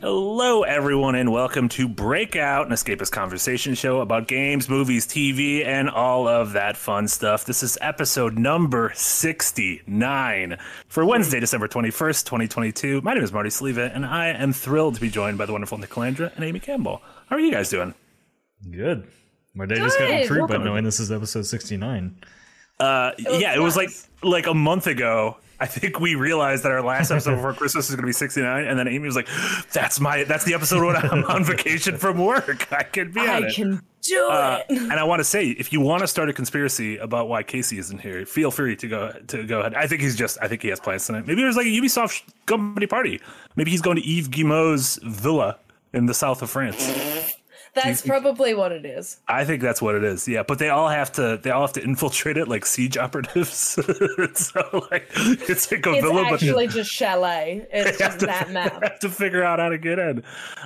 Hello, everyone, and welcome to Breakout, an escapist conversation show about games, movies, TV, and all of that fun stuff. This is episode number 69 for Wednesday, December 21st, 2022. My name is Marty Sliva, and I am thrilled to be joined by the wonderful Nick Calandra and Amy Campbell. How are you guys doing? Good. My day just got Good. improved by knowing this is episode 69. Uh, was yeah, it was like like a month ago. I think we realized that our last episode before Christmas is going to be 69, and then Amy was like, "That's my that's the episode when I'm on vacation from work. I can be on I it." can do Uh, it. and I want to say, if you want to start a conspiracy about why Casey isn't here, feel free to go to go ahead. I think he's just. I think he has plans tonight. Maybe there's like a Ubisoft company party. Maybe he's going to Yves Guillemot's villa in the south of France. That's probably what it is. I think that's what it is. Yeah, but they all have to. They all have to infiltrate it like siege operatives. so like it's like a It's villa, actually just chalet. It's just to, that map. have to figure out how to get in.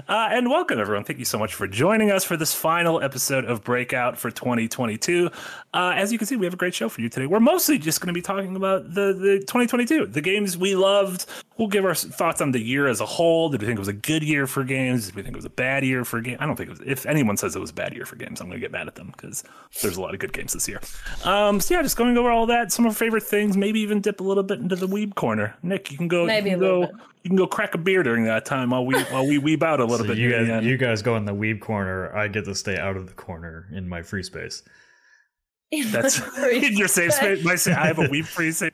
Uh, and welcome, everyone. Thank you so much for joining us for this final episode of Breakout for 2022. Uh, as you can see, we have a great show for you today. We're mostly just going to be talking about the, the 2022, the games we loved. We'll give our thoughts on the year as a whole. Did we think it was a good year for games? Did we think it was a bad year for games? I don't think it was. If anyone says it was a bad year for games, I'm going to get mad at them because there's a lot of good games this year. Um, so yeah, just going over all that, some of our favorite things, maybe even dip a little bit into the weeb corner. Nick, you can go. Maybe you a can little go. bit. You can go crack a beer during that time while we while we weeb out a little So bit. you guys, you guys go in the weeb corner. I get to stay out of the corner in my free space. That's in your safe space. My, sa- I have a weeb free safe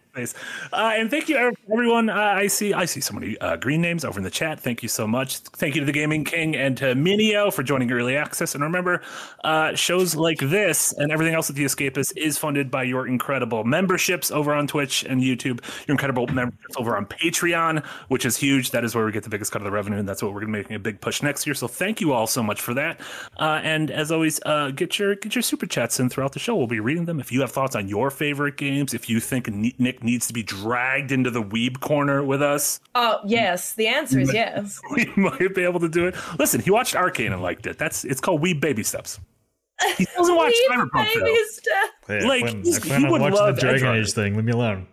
Uh, and thank you everyone. Uh, I see I see so many uh, green names over in the chat. Thank you so much. Thank you to the Gaming King and to Minio for joining early access. And remember, uh, shows like this and everything else at the Escapist is funded by your incredible memberships over on Twitch and YouTube. Your incredible memberships over on Patreon, which is huge. That is where we get the biggest cut of the revenue, and that's what we're going to be making a big push next year. So thank you all so much for that. Uh, and as always, uh, get your get your super chats in throughout the show. We'll be reading them. If you have thoughts on your favorite games, if you think Nick needs to be dragged into the weeb corner with us, Oh, yes. The answer is yes. we might be able to do it. Listen, he watched Arcane and liked it. That's it's called Weeb Baby Steps. He doesn't watch Leave Cyberpunk though. baby step. Hey, Like, I plan, he's- I he on would watching love the Dragon Edge Age thing. Leave me alone.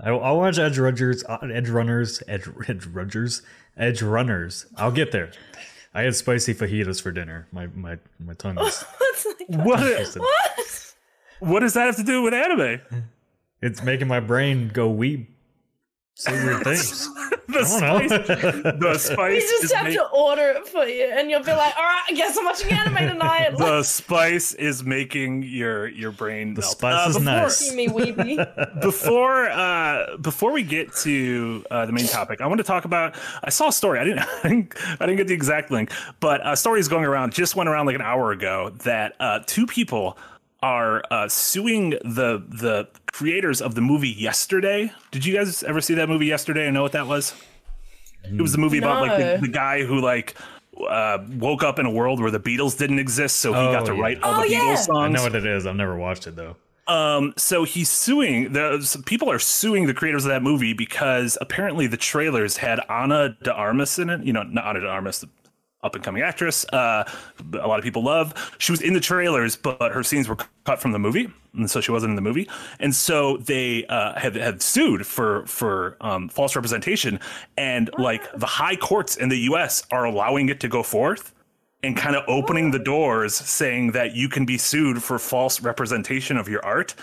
I, I'll watch Edge Runners, uh, Edge Runners, Edge, Edge Runners, Edge Runners. I'll get there. I had spicy fajitas for dinner. My my my tongue is. What's like, What? what? What does that have to do with anime? It's making my brain go weeb. Say weird things. The I don't spice, know. the spice We just have make- to order it for you, and you'll be like, all right, I guess I'm watching anime tonight. the spice is making your your brain The melt. spice is before, nice. Me weeby. before uh before we get to uh, the main topic i want to talk about i saw a story i didn't i didn't, I didn't get the exact link but a story is going around just went around like an hour ago that uh two people are uh suing the the creators of the movie yesterday did you guys ever see that movie yesterday and know what that was it was the movie about like the, the guy who like uh, woke up in a world where the Beatles didn't exist, so he Oh, got to yeah. write all Oh, the yeah. Beatles songs. I know what it is. I've never watched it though. Um, so he's suing the people are suing the creators of that movie because apparently the trailers had Ana de Armas in it. You know, not Ana de Armas, the up and coming actress. Uh, a lot of people love. She was in the trailers, but her scenes were cut from the movie, and so she wasn't in the movie. And so they uh, had had sued for for um, false representation, and like the high courts in the U.S. are allowing it to go forth and kind of opening the doors saying that you can be sued for false representation of your art.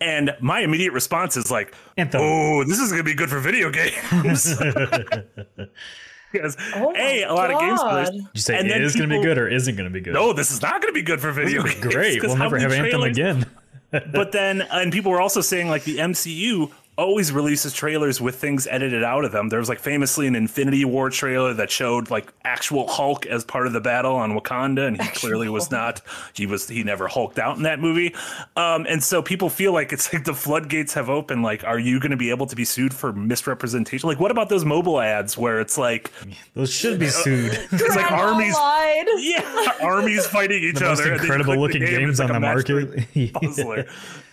And my immediate response is like, Anthem. "Oh, this is going to be good for video games." because Oh my a a lot of games God. You say And it then is going to be good or isn't going to be good? no, this is not going to be good for video games. Great, We'll never many have Anthem again. but then and people were also saying like the MCU always releases trailers with things edited out of them. There was like famously an Infinity War trailer that showed like actual Hulk as part of the battle on Wakanda, and he clearly was not. He was he never hulked out in that movie. Um, and so people feel like it's like the floodgates have opened. Like, are you going to be able to be sued for misrepresentation? Like, what about those mobile ads where it's like Those should be sued. it's like armies. lied. Yeah, armies fighting each the other. and incredible looking game, games like on a the market. three puzzler.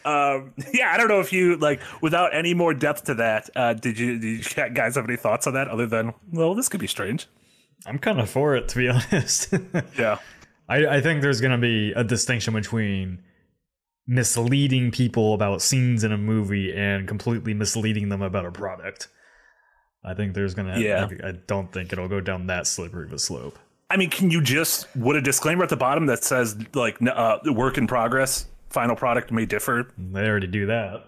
um, yeah, I don't know if you like without any more depth to that. Uh, did you, did you guys have any thoughts on that other than well, this could be strange? I'm kind of for it, to be honest. Yeah, I, I think there's going to be a distinction between misleading people about scenes in a movie and completely misleading them about a product. I think there's gonna. Yeah. I don't think it'll go down that slippery of a slope. I mean, can you just would a disclaimer at the bottom that says like uh, work in progress, final product may differ? They already do that.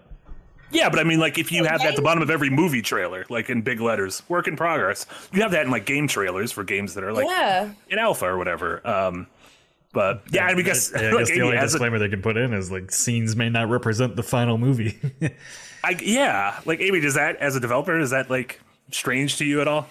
Yeah, but I mean, like if you have that at the bottom of every movie trailer, like in big letters, work in progress. You have that in like game trailers for games that are like Yeah. in alpha or whatever. Um, but yeah, I mean, I guess, Yeah, I like, the only as a- disclaimer they can put in is like scenes may not represent the final movie. I, yeah, like Amy, does that as a developer is that like strange to you at all?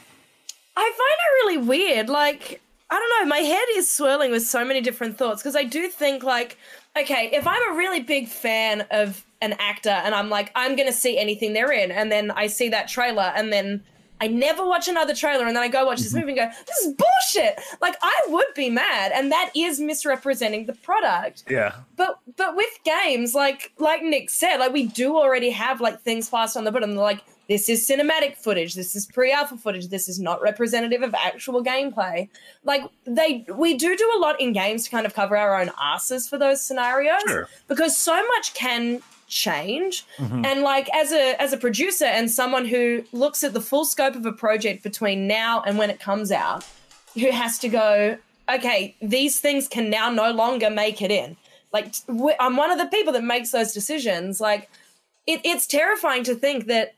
I find it really weird. Like, I don't know, my head is swirling with so many different thoughts because I do think, like, okay, if I'm a really big fan of an actor and I'm like, I'm going to see anything they're in, and then I see that trailer and then I never watch another trailer and then I go watch this mm-hmm. movie and go, this is bullshit. Like, I would be mad, and that is misrepresenting the product. Yeah, but but with games like like nick said like we do already have like things plastered on the bottom like this is cinematic footage. This is pre-alpha footage. This is not representative of actual gameplay. Like they we do do a lot in games to kind of cover our own asses for those scenarios Sure. because so much can change. Mm-hmm. And like as a as a producer and someone who looks at the full scope of a project between now and when it comes out who has to go okay these things can now no longer make it in. Like i'm one of the people that makes those decisions. Like it, it's terrifying to think that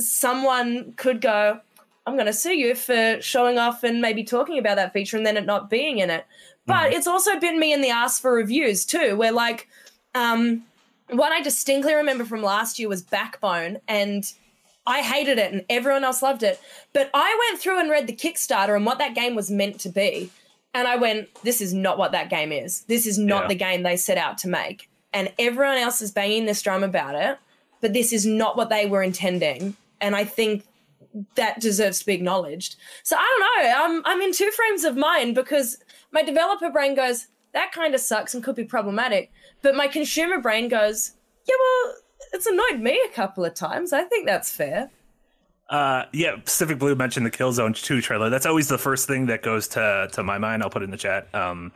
someone could go i'm going to sue you for showing off and maybe talking about that feature and then it not being in it but it's also bitten me in the ass for reviews too where like um one I distinctly remember from last year was Backbone, and I hated it, and everyone else loved it. But I went through and read the Kickstarter and what that game was meant to be, and I went, "This is not what that game is. This is not Yeah. the game they set out to make." And everyone else is banging this drum about it, but this is not what they were intending. And I think that deserves to be acknowledged. So I don't know. I'm I'm in two frames of mind because my developer brain goes, that kind of sucks and could be problematic. But my consumer brain goes, yeah, well, it's annoyed me a couple of times. I think that's fair. Uh, yeah. Pacific Blue mentioned the Killzone Two trailer. That's always the first thing that goes to to my mind. I'll put it in the chat. Um,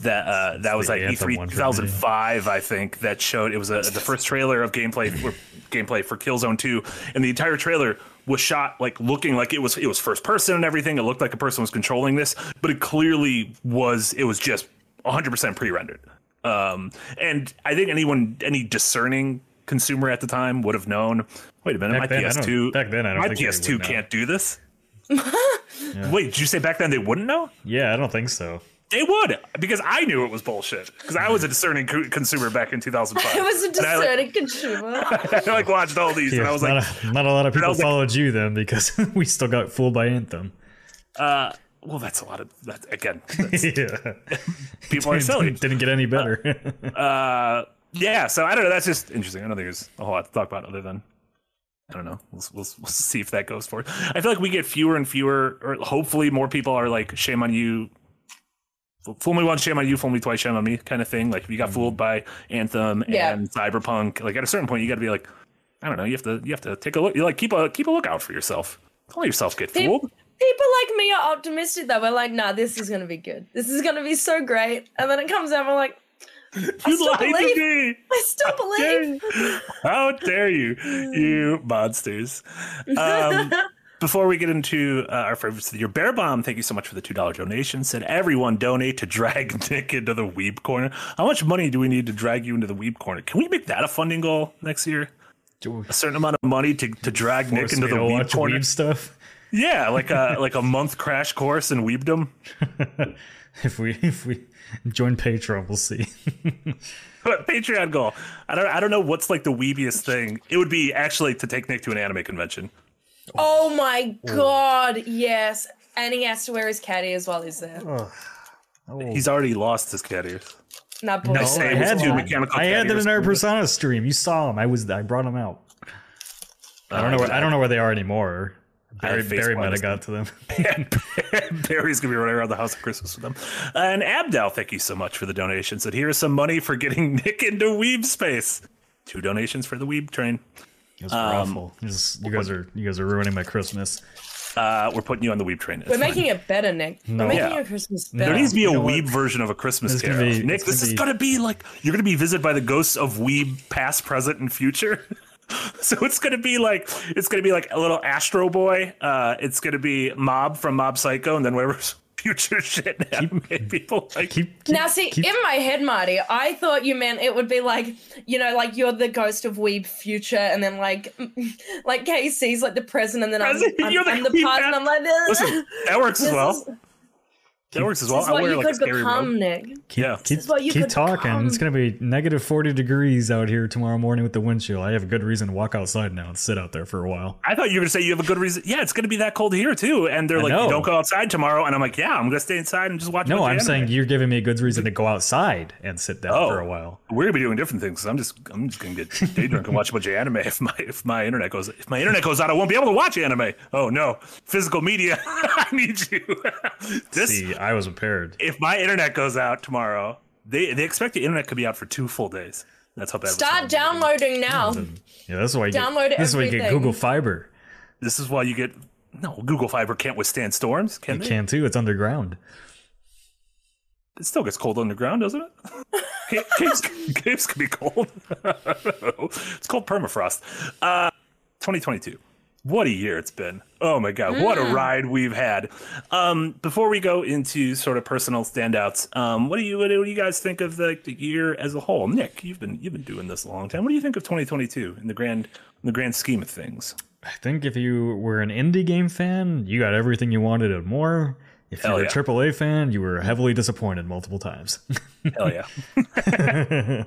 that uh, that was like E3 one for me. 2005, I think. That showed it was a, the first trailer of gameplay for gameplay for Killzone Two, and the entire trailer was shot like looking like it was it was first person and everything. It looked like a person was controlling this, but it clearly was it was just 100% pre-rendered. Um, and I think anyone any discerning consumer at the time would have known. Wait a minute, Back my then, I don't- PS2 back then, I don't my think they PS2 can't do this. Wait, did you say back then they wouldn't know? yeah, I don't think so. They would because I knew it was bullshit because I was a discerning co- consumer back in 2005. I was a And I, like, discerning consumer. I like watched all these and I was not, like, a, not a lot of people was like- followed you then because we still got fooled by Anthem. uh, well, that's a lot of that again. that's- yeah, people are silly. didn't get any better. Uh, yeah, so I don't know. That's just interesting. I don't think there's a whole lot to talk about other than I don't know. We'll, we'll, we'll see if that goes forward. I feel like we get fewer and fewer, or hopefully more people are like, shame on you. Fool me once, shame on you. Fool me twice, shame on me, kind of thing. Like if you got fooled mm-hmm. by Anthem Yeah. and Cyberpunk, like at a certain point, you got to be like, I don't know. You have to you have to take a look. You like keep a keep a lookout for yourself. Don't let yourself get fooled. People like me are optimistic though. We're like, nah, this is gonna be good. This is gonna be so great. And then it comes out, we're like, You still lied to me. I still believe. How dare you, you monsters! Um, before we get into uh, our favorites of the Bear Bomb, thank you so much for the two dollar donation. Said everyone donate to drag Nick into the Weeb corner. How much money do we need to drag you into the Weeb corner? Can we make that a funding goal next year? A certain amount of money to, to drag Nick into the to Weeb corner. Weeb stuff. Yeah, like a like a month crash course in Weebdom. If we if we join Patreon, we'll see. Patreon goal. I don't I don't know what's like the weebiest thing. It would be actually to take Nick to an anime convention. Oh my god, yes. And he has to wear his cat ears while he's there. Oh. He's already lost his cat ears. Nah, No, boys. say I had two them. mechanical I had them in our Persona stream. You saw them. I was. I brought them out. I don't know. Uh, where, I don't know where they are anymore. Barry, have Barry Facebook might have got to them. and Barry's gonna be running around the house at Christmas with them. And Abdal, thank you so much for the donation. Said here's some money for getting Nick into Weeb space. Two donations for the Weeb train. It was Um, awful. It you guys are you guys are ruining my Christmas. Uh, we're putting you on the Weeb train. It's We're fine. making it better, Nick. No. We're making Yeah. your Christmas There needs to be a know what? Weeb version of a Christmas It's Carol. be- Nick, this gonna is be- gonna be like you're gonna be visited by the ghosts of Weeb, past, present, and future. so it's gonna be like it's gonna be like a little Astro Boy. Uh, it's gonna be Mob from Mob Psycho, and then whatever's future shit anime people like. Keep, keep Now, see, keep- in my head, Marty, I thought you meant it would be like, you know, like you're the ghost of Weeb future, and then like, like Casey's like the present, and then I'm, Present, I'm, you're the I'm the Weeb past, and I'm like, Listen, that works as well. is- that works as well. this is I what wear you like could scary become, robe. Nick. keep, yeah. keep, is what you keep could talking. become. It's gonna be negative forty degrees out here tomorrow morning with the windshield. I have a good reason to walk outside now and sit out there for a while. I thought you were gonna say you have a good reason. Yeah, it's gonna be that cold here too. And they're I like, know. you don't go outside tomorrow. And I'm like, yeah, I'm gonna stay inside and just watch. a No, bunch of I'm anime. saying you're giving me a good reason to go outside and sit down Oh. for a while. we're gonna be doing different things. I'm just, I'm just gonna get day drunk and watch a bunch of anime. If my, if my internet goes, if my internet goes out, I won't be able to watch anime. Oh no, physical media. I need you. this, See, I was prepared. if my internet goes out tomorrow, they they expect the internet could be out for two full days. That's how bad. it's Start downloading now. Yeah, that's why you Download get, this is why you get. Google Fiber. This is why you get no Google Fiber can't withstand storms. Can You they? can too. It's underground. It still gets cold underground, doesn't it? Ca- caves, caves can be cold. it's called permafrost. Uh, 2022. What a year it's been. Oh my God, what a ride we've had. Um, before we go into sort of personal standouts, um, what do you what do you guys think of the, the year as a whole? Nick, you've been you've been doing this a long time. What do you think of 2022 in the grand in the grand scheme of things? I think if you were an indie game fan, you got everything you wanted and more. If you Hell were yeah. a AAA fan, you were heavily disappointed multiple times. Hell yeah.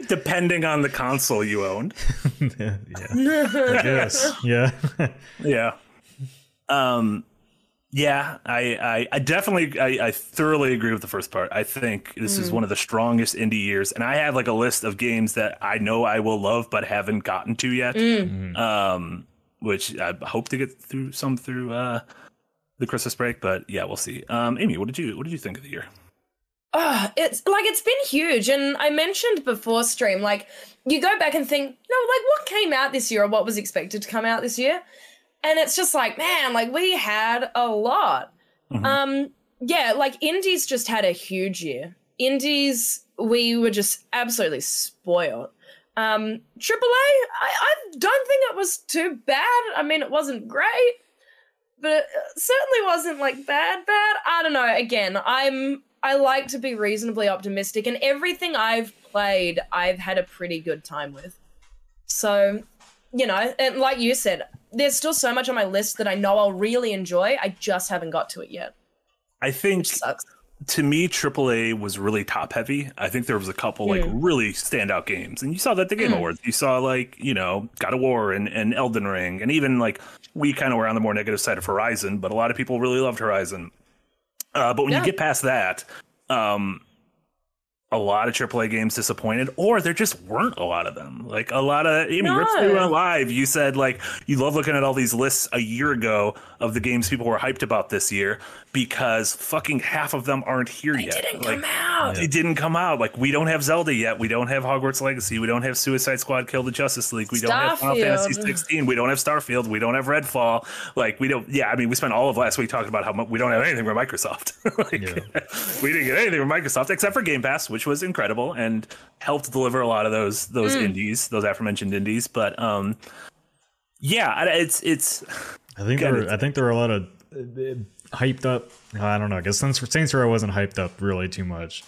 Depending on the console you owned. yeah. yes. Yeah. Yeah. Um yeah, I, I, I definitely I, I thoroughly agree with the first part. I think this is one of the strongest indie years, and I have like a list of games that I know I will love but haven't gotten to yet. Um, which I hope to get through some through uh the Christmas break, but yeah, we'll see. Um, Amy, what did you what did you think of the year? Oh, it's like it's been huge. And I mentioned before stream, like you go back and think, no, like what came out this year or what was expected to come out this year? And it's just like, man, like we had a lot. Mhm. Um, yeah, like indies just had a huge year. Indies, we were just absolutely spoiled. Um, AAA, I, I don't think it was too bad. I mean, it wasn't great, but it certainly wasn't like bad, bad. I don't know. Again, I'm I like to be reasonably optimistic, and everything I've played, I've had a pretty good time with. So, you know, and like you said, there's still so much on my list that I know I'll really enjoy. I just haven't got to it yet. I think sucks. To me, AAA was really top heavy. I think there was a couple like Mm. really standout games, and you saw that at the Game Mm. Awards. You saw like you know God of War and, and Elden Ring, and even like we kind of were on the more negative side of Horizon, but a lot of people really loved Horizon. Uh, but when Yeah. you get past that, um, a lot of AAA games disappointed, or there just weren't a lot of them. Like a lot of Amy No. Rips we went live. You said like you love looking at all these lists a year ago of the games people were hyped about this year because fucking half of them aren't here It yet. didn't like, come out. It didn't come out. Like we don't have Zelda yet. We don't have Hogwarts Legacy. We don't have Suicide Squad: Kill the Justice League. We don't have Final Fantasy Starfield. 16. We don't have Starfield. We don't have Redfall. Like we don't. Yeah, I mean, we spent all of last week talking about how much we don't have anything from Microsoft. like, we didn't get anything from Microsoft except for Game Pass, which was incredible and helped deliver a lot of those those Mm. indies, those aforementioned indies. But um, yeah, it's it's I think Got there. it. I think there were a lot of uh, hyped up. I don't know. I guess Saints, Saints Row wasn't hyped up really too much.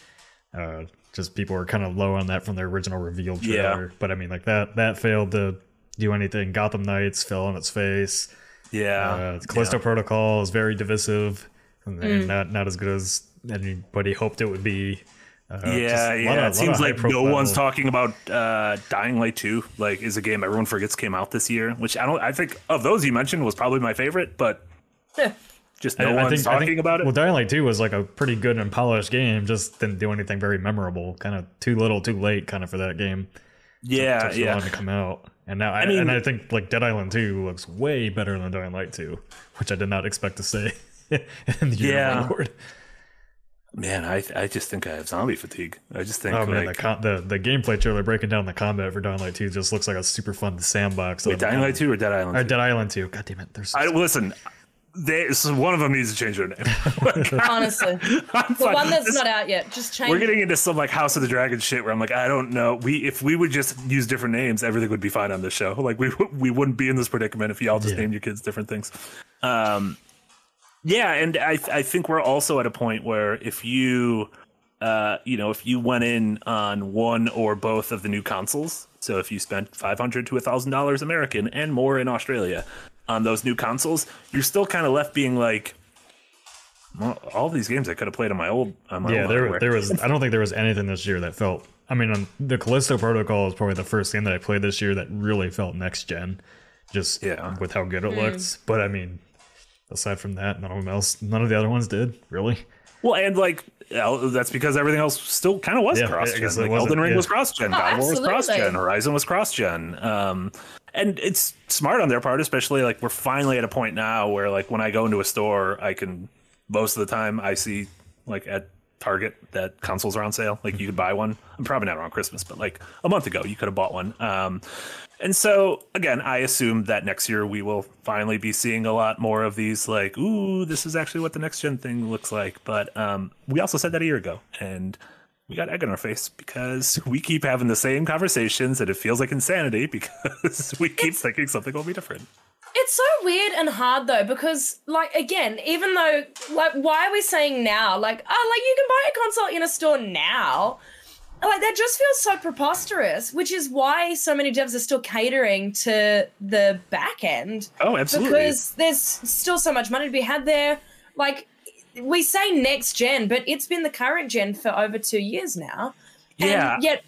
Uh, just people were kind of low on that from their original reveal Yeah. trailer. But I mean, like that that failed to do anything. Gotham Knights fell on its face. yeah. Uh, Callisto Protocol is very divisive and, Mm. and not not as good as anybody hoped it would be. Uh, yeah, yeah. of- it seems like no one's talking about uh, Dying Light 2. Like, is a game everyone forgets came out this year. Which I don't. I think of those you mentioned was probably my favorite, but Yeah. just no I- I one's think- I talking think- about it. Well, Dying Light 2 was like a pretty good and polished game, just didn't do anything very memorable. Kind of too little, too late, kind of for that game. yeah, so yeah. to come out. And now, I, mean- and I think like Dead Island 2 looks way better than Dying Light 2, which I did not expect to say. in the year of Yeah. My Lord. Man, I I just think I have zombie fatigue. I just think Oh man, the, like con- the the gameplay trailer breaking down the combat for Dying Light 2 just looks like a super fun sandbox. wait, of- Dying Light 2 or Dead Island. Or 2? Dead Island 2. God damn it, there's I listen. they, so one of them needs to change their name. Honestly, the one that's this, not out yet, just change. We're getting into some like House of the Dragon shit where I'm like, I don't know. We if we would just use different names, everything would be fine on this show. Like we we wouldn't be in this predicament if y'all just yeah. named your kids different things. Um, yeah, and I I think we're also at a point where if you uh, you know, if you went in on one or both of the new consoles, so if you spent five hundred to thousand dollars American and more in Australia on those new consoles, you're still kind of left being like, well, all these games I could have played on my old. On my yeah, old there hardware. there was. I don't think there was anything this year that felt. I mean, on, the Callisto Protocol is probably the first game that I played this year that really felt next gen, just yeah. with how good it mm. looks. But I mean, aside from that, none of them else, none of the other ones did really. Well, and like that's because everything else still kind of was yeah, cross gen. Like Elden Ring yeah. was cross gen, oh, God War was cross gen, Horizon was cross gen. Um, and it's smart on their part, especially like we're finally at a point now where like when I go into a store, I can most of the time I see like at Target that consoles are on sale. Like you could buy one. I'm probably not around Christmas, but like a month ago you could have bought one. Um, and so again, I assume that next year we will finally be seeing a lot more of these like, ooh, this is actually what the next gen thing looks like. But um, we also said that a year ago, and we got egg on our face because we keep having the same conversations and it feels like insanity because we keep thinking something will be different. It's so weird and hard though because like again, even though like why are we saying now like oh like you can buy a console in a store now like that just feels so preposterous, which is why so many devs are still catering to the back end. Oh, absolutely. Because there's still so much money to be had there. Like we say next gen, but it's been the current gen for over two years now. Yeah. And yet,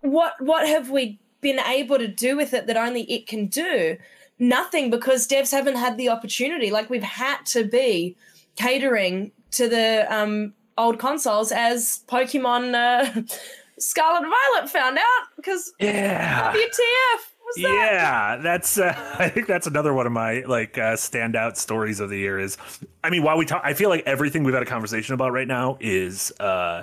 what what have we been able to do with it that only it can do? Nothing, because devs haven't had the opportunity. Like we've had to be catering to the um, old consoles as Pokemon. Uh, Scarlet Violet found out because yeah, WTF. That? Yeah, that's. Uh, I think that's another one of my like uh, standout stories of the year. Is I mean, while we talk, I feel like everything we've had a conversation about right now is uh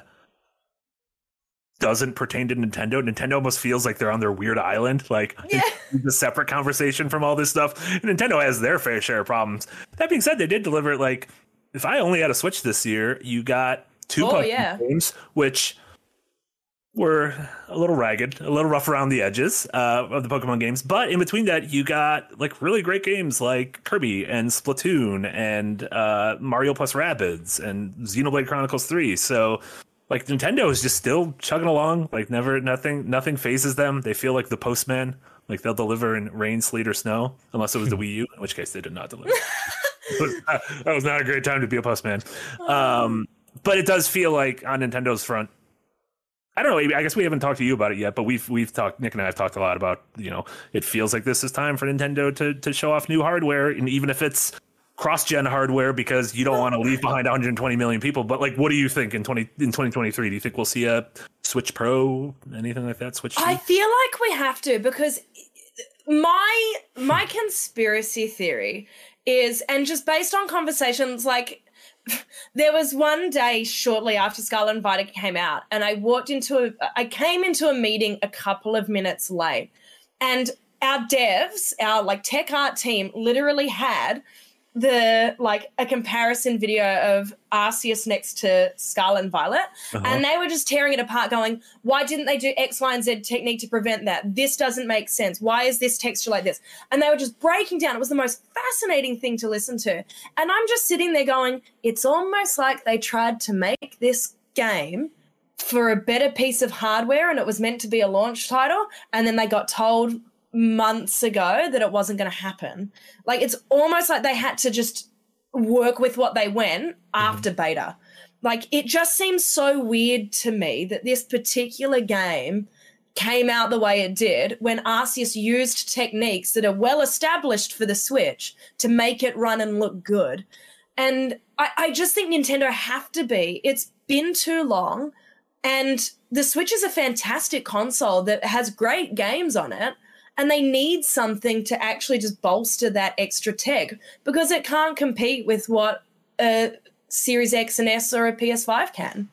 doesn't pertain to Nintendo. Nintendo almost feels like they're on their weird island, like yeah. a separate conversation from all this stuff. Nintendo has their fair share of problems. That being said, they did deliver like if I only had a Switch this year, you got two oh, yeah. games, which were a little ragged, a little rough around the edges uh, of the Pokemon games. But in between that, you got like really great games like Kirby and Splatoon and uh, Mario plus Rabbids and Xenoblade Chronicles 3. So like Nintendo is just still chugging along. Like never, nothing, nothing fazes them. They feel like the postman. Like they'll deliver in rain, sleet, or snow, unless it was the Wii U, in which case they did not deliver. that was not a great time to be a postman. Um, but it does feel like on Nintendo's front, I don't know. I guess we haven't talked to you about it yet, but we've we've talked. Nick and I have talked a lot about. You know, it feels like this is time for Nintendo to to show off new hardware, and even if it's cross-gen hardware, because you don't want to leave behind 120 million people. But like, what do you think in 20 in 2023? Do you think we'll see a Switch Pro, anything like that? Switch. 2? I feel like we have to because my my hmm. conspiracy theory is, and just based on conversations, like there was one day shortly after Scarlet and Violet came out, and I walked into a, I came into a meeting a couple of minutes late, and our devs, our like tech art team, literally had the like a comparison video of Arceus next to Scarlet and Violet, uh-huh. and they were just tearing it apart, going, "Why didn't they do X, Y, and Z technique to prevent that? This doesn't make sense. Why is this texture like this?" And they were just breaking down. It was the most fascinating thing to listen to, and I'm just sitting there going, "It's almost like they tried to make this game." For a better piece of hardware, and it was meant to be a launch title, and then they got told months ago that it wasn't going to happen. Like it's almost like they had to just work with what they went mm-hmm. after beta. Like it just seems so weird to me that this particular game came out the way it did when Arceus used techniques that are well established for the Switch to make it run and look good. And I, I just think Nintendo have to be. It's been too long. And the Switch is a fantastic console that has great games on it and they need something to actually just bolster that extra tech because it can't compete with what a Series X and S or a PS5 can,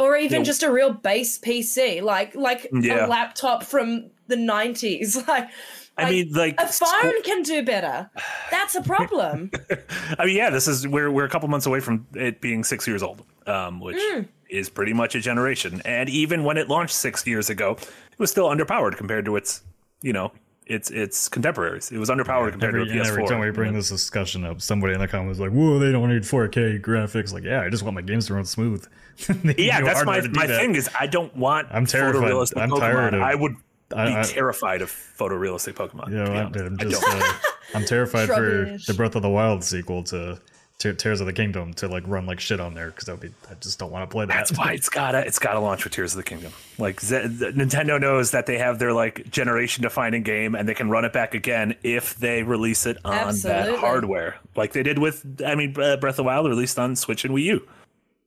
or even yeah. just a real base PC like like yeah. a laptop from the 90s. Like I like, mean, like a phone can do better. That's a problem. I mean, yeah, this is we're we're a couple months away from it being six years old, um, which mm. is pretty much a generation. And even when it launched six years ago, it was still underpowered compared to its, you know, its its contemporaries. It was underpowered yeah, compared every, to a PS4. Every time we bring this discussion up, somebody in the comments like, "Whoa, they don't need 4K graphics." Like, yeah, I just want my games to run smooth. yeah, that's my my that. thing is I don't want. I'm terrified. I'm Pokemon. tired. Of, I would be I, terrified of photorealistic Pokemon. Yeah, you know, I'm, just uh, I'm terrified for the Breath of the Wild sequel to Tears of the Kingdom to like run like shit on there because that would be I just don't want to play that. That's why it's gotta it's gotta launch with Tears of the Kingdom. Like Z- Nintendo knows that they have their like generation defining game and they can run it back again if they release it on Absolutely. that hardware, like they did with I mean Breath of the Wild released on Switch and Wii U.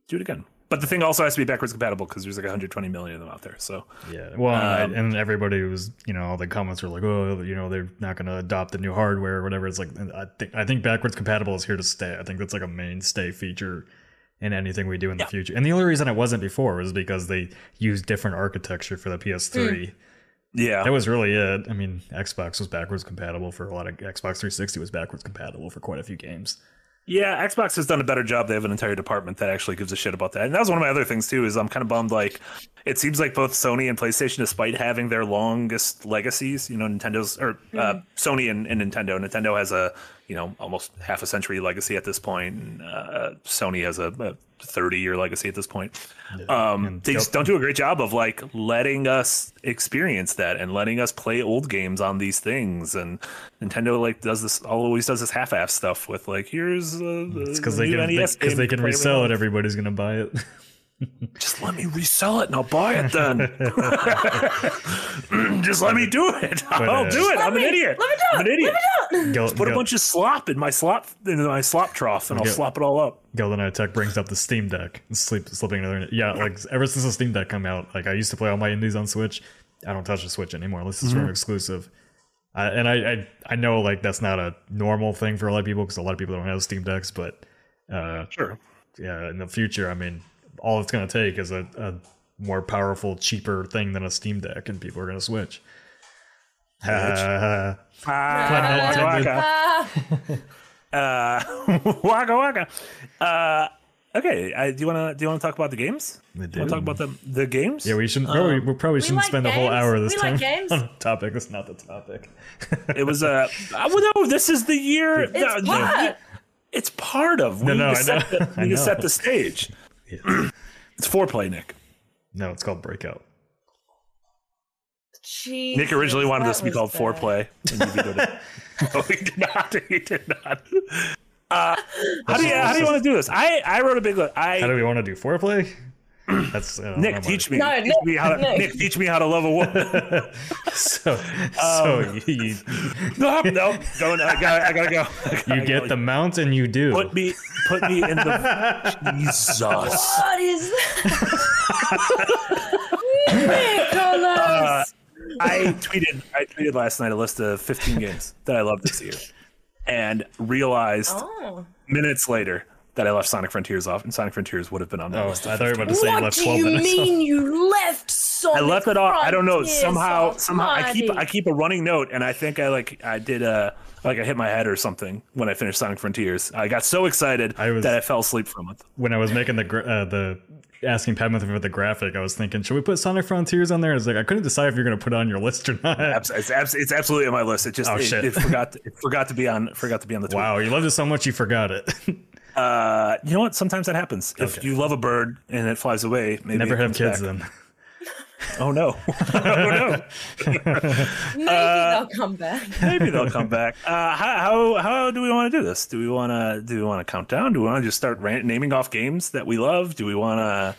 Do it again. But the thing also has to be backwards compatible because there's like 120 million of them out there. So yeah, well, um, and everybody was, you know, all the comments were like, oh, you know, they're not going to adopt the new hardware or whatever. It's like I think I think backwards compatible is here to stay. I think that's like a mainstay feature in anything we do in yeah. the future. And the only reason it wasn't before was because they used different architecture for the PS3. Mm. Yeah, that was really it. I mean, Xbox was backwards compatible for a lot of Xbox 360 was backwards compatible for quite a few games. Yeah, Xbox has done a better job. They have an entire department that actually gives a shit about that. And that was one of my other things too. Is I'm kind of bummed. Like, it seems like both Sony and PlayStation, despite having their longest legacies, you know, Nintendo's or mm. uh, mm-hmm. Sony and, and, Nintendo. Nintendo has a you know almost half a century legacy at this point. And, uh, Sony has a, a 30 year legacy at this point. Um, they just don't do a great job of like letting us experience that and letting us play old games on these things. And Nintendo like does this always does this half ass stuff with like here's uh, it's because they can because they can resell it. Everybody's gonna buy it. Just let me resell it and I'll buy it then. Just let me do it. But, I'll uh, do it. I'm me, an idiot. Let me do it. I'm an idiot. Go, Just put go. a bunch of slop in my slop in my slop trough and I'll slop it all up. Golden Tech brings up the Steam Deck. Sleep slipping another. Yeah, like ever since the Steam Deck come out, like I used to play all my indies on Switch. I don't touch the Switch anymore unless it's mm-hmm. from exclusive. Uh, and I, I I know like that's not a normal thing for a lot of people because a lot of people don't have Steam Decks, but uh, sure, yeah, in the future, I mean, all it's going to take is a, a, more powerful, cheaper thing than a Steam Deck, and people are going to switch. Uh, waka waka. Uh, okay, I, do you want to do you want to talk about the games? Want to talk about the the games? Yeah, we should probably um, we probably shouldn't like spend games. a whole hour this we time like on topic. That's not the topic. it was a. Uh, well, no, this is the year. It's no, part. It's part of. We no, no, I know. The, we I know. set the stage. Yeah. it's foreplay, Nick. No, it's called Breakout. Jesus, Nick originally wanted this to be called bad. Foreplay. no, he did not. He did not. Uh, how do you how do you want to do this? I I wrote a big. I how do we want to do foreplay? That's uh, Nick. Teach me. No, teach Nick, me how to, Nick. Nick. Teach me how to love a woman. so, so um, you, you, no, no, going. I gotta, I gotta go. I gotta you get go. the mount, and you do. Put me. Put me in the. Jesus. What is that? Uh, I tweeted. I tweeted last night a list of 15 games that I love this year, and realized oh. minutes later that I left Sonic Frontiers off, and Sonic Frontiers would have been on the oh, list. I thought you were about to say what you left 12 minutes. What do you mean you left Sonic I left it off. I don't know. Somehow, somehow I keep I keep a running note, and I think I like I did a like I hit my head or something when I finished Sonic Frontiers. I got so excited I was, that I fell asleep from it. When I was making the uh, the asking Padma for the graphic, I was thinking, should we put Sonic Frontiers on there? I was like, I couldn't decide if you're going to put it on your list or not. It's, it's, it's absolutely on my list. It just oh, it, shit. it forgot it forgot to be on forgot to be on the. Tweet. Wow, you loved it so much you forgot it. Uh, you know what? Sometimes that happens. If you love a bird and it flies away, maybe never have kids back. then. Oh no! oh no! maybe uh, they'll come back. maybe they'll come back. Uh, how, how how do we want to do this? Do we want to do we want to count down? Do we want to just start naming off games that we love? Do we want to?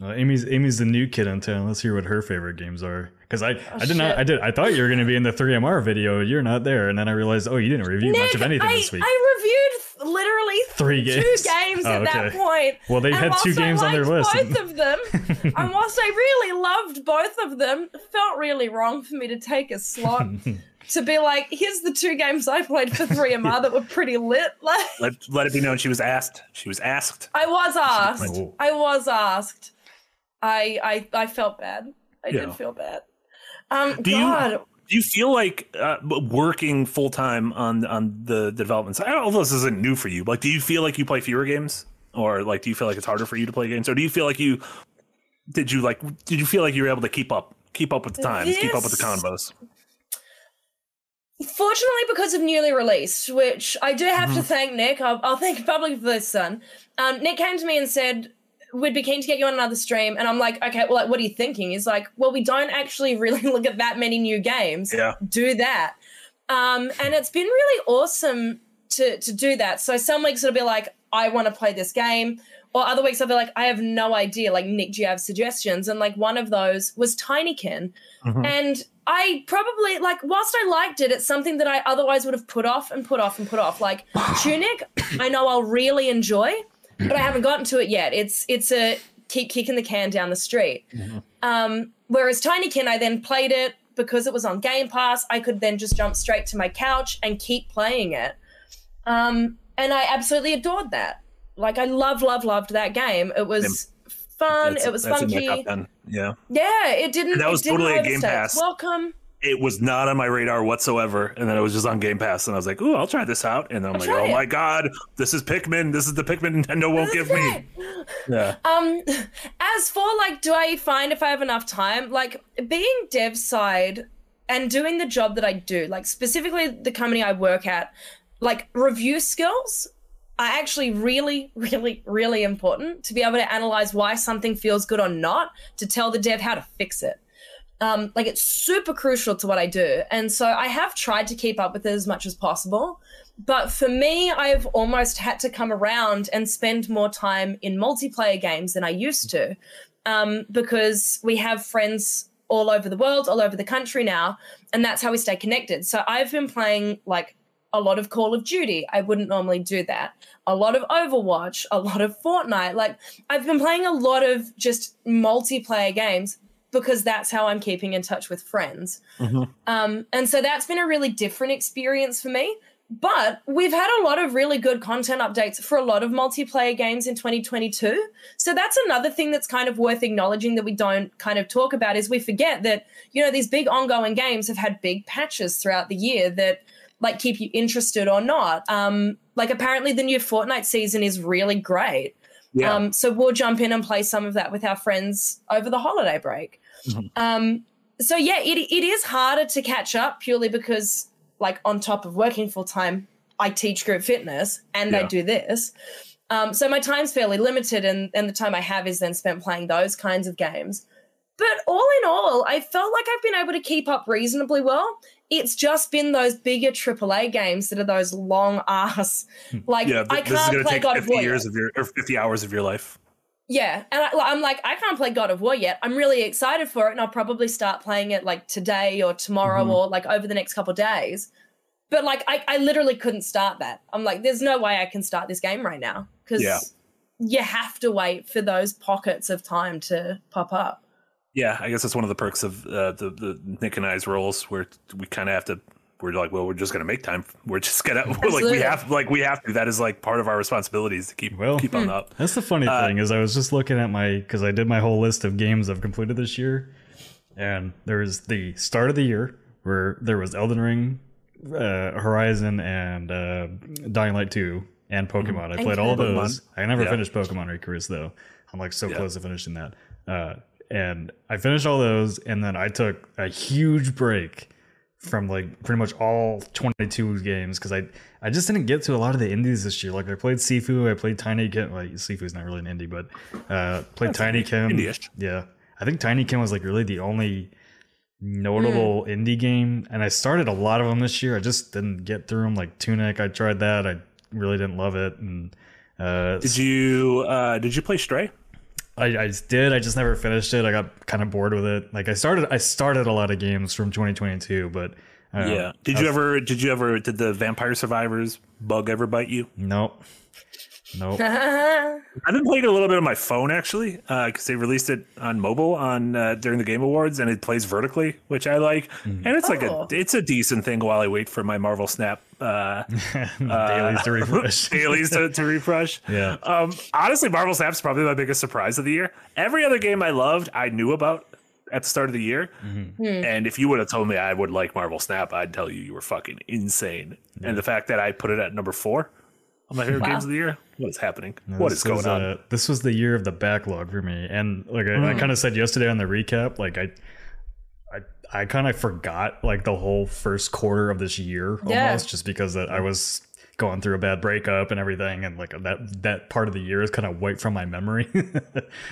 Uh, Amy's Amy's the new kid in town. Let's hear what her favorite games are. Because I, oh, I did shit. not I did I thought you were going to be in the 3MR video. You're not there, and then I realized oh you didn't review Nick, much of anything I, this week. I reviewed literally three games. two games oh, at okay. that point. Well, they and had two games on their list. Both of them, and whilst I really loved both of them, it felt really wrong for me to take a slot. to be like, here's the two games I played for 3MR that were pretty lit. Like, let, let it be known she was asked. She was asked. I was asked. I was asked. I I I felt bad. I yeah. did feel bad. Um, Do God, do you feel like uh, working full time on on the, development side? I don't know if this isn't new for you. Like, do you feel like you play fewer games, or like, do you feel like it's harder for you to play games, or do you feel like you did you like did you feel like you were able to keep up keep up with the times, this... keep up with the convos? Fortunately, because of newly released, which I do have mm-hmm. to thank Nick, I'll, I'll thank publicly for this, son. Um, Nick came to me and said, we'd be keen to get you on another stream. And I'm like, okay, well, like, what are you thinking? He's like, well, we don't actually really look at that many new games. Yeah. Do that. Um, and it's been really awesome to to do that. So some weeks it'll be like, I want to play this game. Or other weeks I'll be like, I have no idea. Like, Nick, do you have suggestions? And like one of those was Tinykin. Mm-hmm. And I probably like whilst I liked it, it's something that I otherwise would have put off and put off and put off. Like Tunic, I know I'll really enjoy but I haven't gotten to it yet. It's it's a keep kicking the can down the street. Mm-hmm. Um, whereas Tinykin, I then played it because it was on Game Pass. I could then just jump straight to my couch and keep playing it. Um, and I absolutely adored that. Like I love, love, loved that game. It was fun. That's, it was funky. Yeah. Yeah. It didn't. And that was totally a Game Pass. Welcome it was not on my radar whatsoever. And then it was just on Game Pass, and I was like, "Ooh, I'll try this out." And then I'm I'll like, "Oh it. my god, this is Pikmin! This is the Pikmin Nintendo won't give me." Yeah. Um, as for like, do I find if I have enough time, like being dev side and doing the job that I do, like specifically the company I work at, like review skills are actually really, really, really important to be able to analyze why something feels good or not, to tell the dev how to fix it. Um, like it's super crucial to what I do. And so I have tried to keep up with it as much as possible. But for me, I've almost had to come around and spend more time in multiplayer games than I used to um, because we have friends all over the world, all over the country now. And that's how we stay connected. So I've been playing like a lot of Call of Duty. I wouldn't normally do that. A lot of Overwatch, a lot of Fortnite. Like I've been playing a lot of just multiplayer games because that's how I'm keeping in touch with friends. Mm-hmm. Um, and so that's been a really different experience for me. But we've had a lot of really good content updates for a lot of multiplayer games in 2022. So that's another thing that's kind of worth acknowledging that we don't kind of talk about is we forget that, you know, these big ongoing games have had big patches throughout the year that like keep you interested or not. Um, like apparently the new Fortnite season is really great. Yeah. Um, so we'll jump in and play some of that with our friends over the holiday break. Mm-hmm. Um, so yeah, it, it is harder to catch up purely because, like, on top of working full time, I teach group fitness and yeah. I do this. Um, so my time's fairly limited, and, and the time I have is then spent playing those kinds of games. But all in all, I felt like I've been able to keep up reasonably well it's just been those bigger AAA games that are those long ass. Hmm. Like yeah, I can't play God of War. Years yet. of your or fifty hours of your life. Yeah, and I, am like, I can't play God of War yet. I'm really excited for it, and I'll probably start playing it like today or tomorrow mm-hmm. or like over the next couple days. But like, I, I literally couldn't start that. I'm like, there's no way I can start this game right now because yeah. you have to wait for those pockets of time to pop up. Yeah, I guess that's one of the perks of uh, the the Nick and I's roles, where we kind of have to. We're like, well, we're just gonna make time. We're just gonna we're like we have like we have to. That is like part of our responsibilities to keep well, keep on hmm. up. That's the funny uh, thing is I was just looking at my because I did my whole list of games I've completed this year, and there was the start of the year where there was Elden Ring, uh, Horizon, and uh, Dying Light Two, and Pokemon. Mm-hmm. I played all those. I never yeah. finished Pokemon Arceus though. I'm like so yeah. close to finishing that. Uh, and I finished all those, and then I took a huge break from like pretty much all 22 games because I I just didn't get to a lot of the indies this year. Like I played Sifu, I played Tinykin. Like Sifu's not really an indie, but uh, played That's Tinykin. Indie-ish. Yeah, I think Tinykin was like really the only notable mm. indie game, and I started a lot of them this year. I just didn't get through them. Like Tunic, I tried that. I really didn't love it. And uh, did you uh, did you play Stray? I, I did. I just never finished it. I got kind of bored with it. Like I started, I started a lot of games from 2022, but uh, yeah. Did you ever? Did you ever? Did the Vampire Survivors bug ever bite you? Nope. Nope. I've been playing a little bit on my phone actually, because uh, they released it on mobile on uh, during the Game Awards, and it plays vertically, which I like. Mm. And it's oh. like a oh. it's a decent thing while I wait for my Marvel Snap uh, dailies to refresh. dailies to, to refresh. Yeah. Um, honestly, Marvel Snap's probably my biggest surprise of the year. Every other game I loved, I knew about at the start of the year. Mm-hmm. Mm. And if you would have told me I would like Marvel Snap, I'd tell you you were fucking insane. And the fact that I put it at number four on my favorite wow. games of the year, what is happening? No, what is going on? Uh, this was the year of the backlog for me, and like I, mm. I kind of said yesterday on the recap, like I, I, I kind of forgot like the whole first quarter of this year almost, yeah. just because that I was going through a bad breakup and everything and like that that part of the year is kind of wiped from my memory.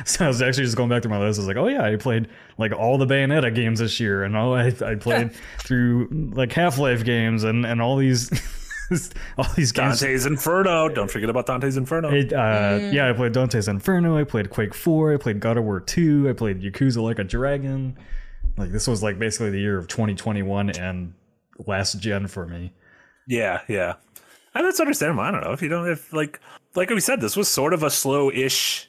So i was actually just going back through my list. I was like oh yeah i played like all the bayonetta games this year and all i, I played through like half-life games and and all these all these games. Dante's inferno. Don't forget about dante's inferno. It, uh, mm. yeah i played dante's inferno. I played quake 4 i played god of war 2 i played yakuza like a dragon like this was like basically the year of 2021 and last gen for me yeah yeah and that's understandable. I don't know if you don't if like like we said, this was sort of a slow-ish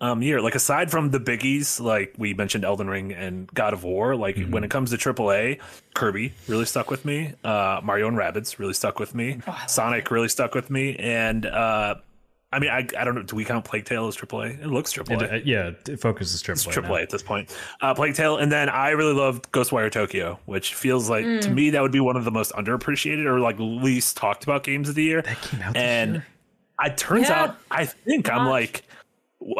um year. Like aside from the biggies, like we mentioned Elden Ring and God of War, like mm-hmm. when it comes to AAA, Kirby really stuck with me. Uh Mario and Rabbids really stuck with me. Oh, Sonic really stuck with me. And uh I mean, I, I don't know. Do we count Plague Tale as AAA? It looks AAA. It, uh, yeah, it focuses AAA. It's AAA now. at this point. Uh, Plague Tale, and then I really loved Ghostwire Tokyo, which feels like mm. to me that would be one of the most underappreciated or like least talked about games of the year. That came out. And it turns yeah. out, I think I'm like.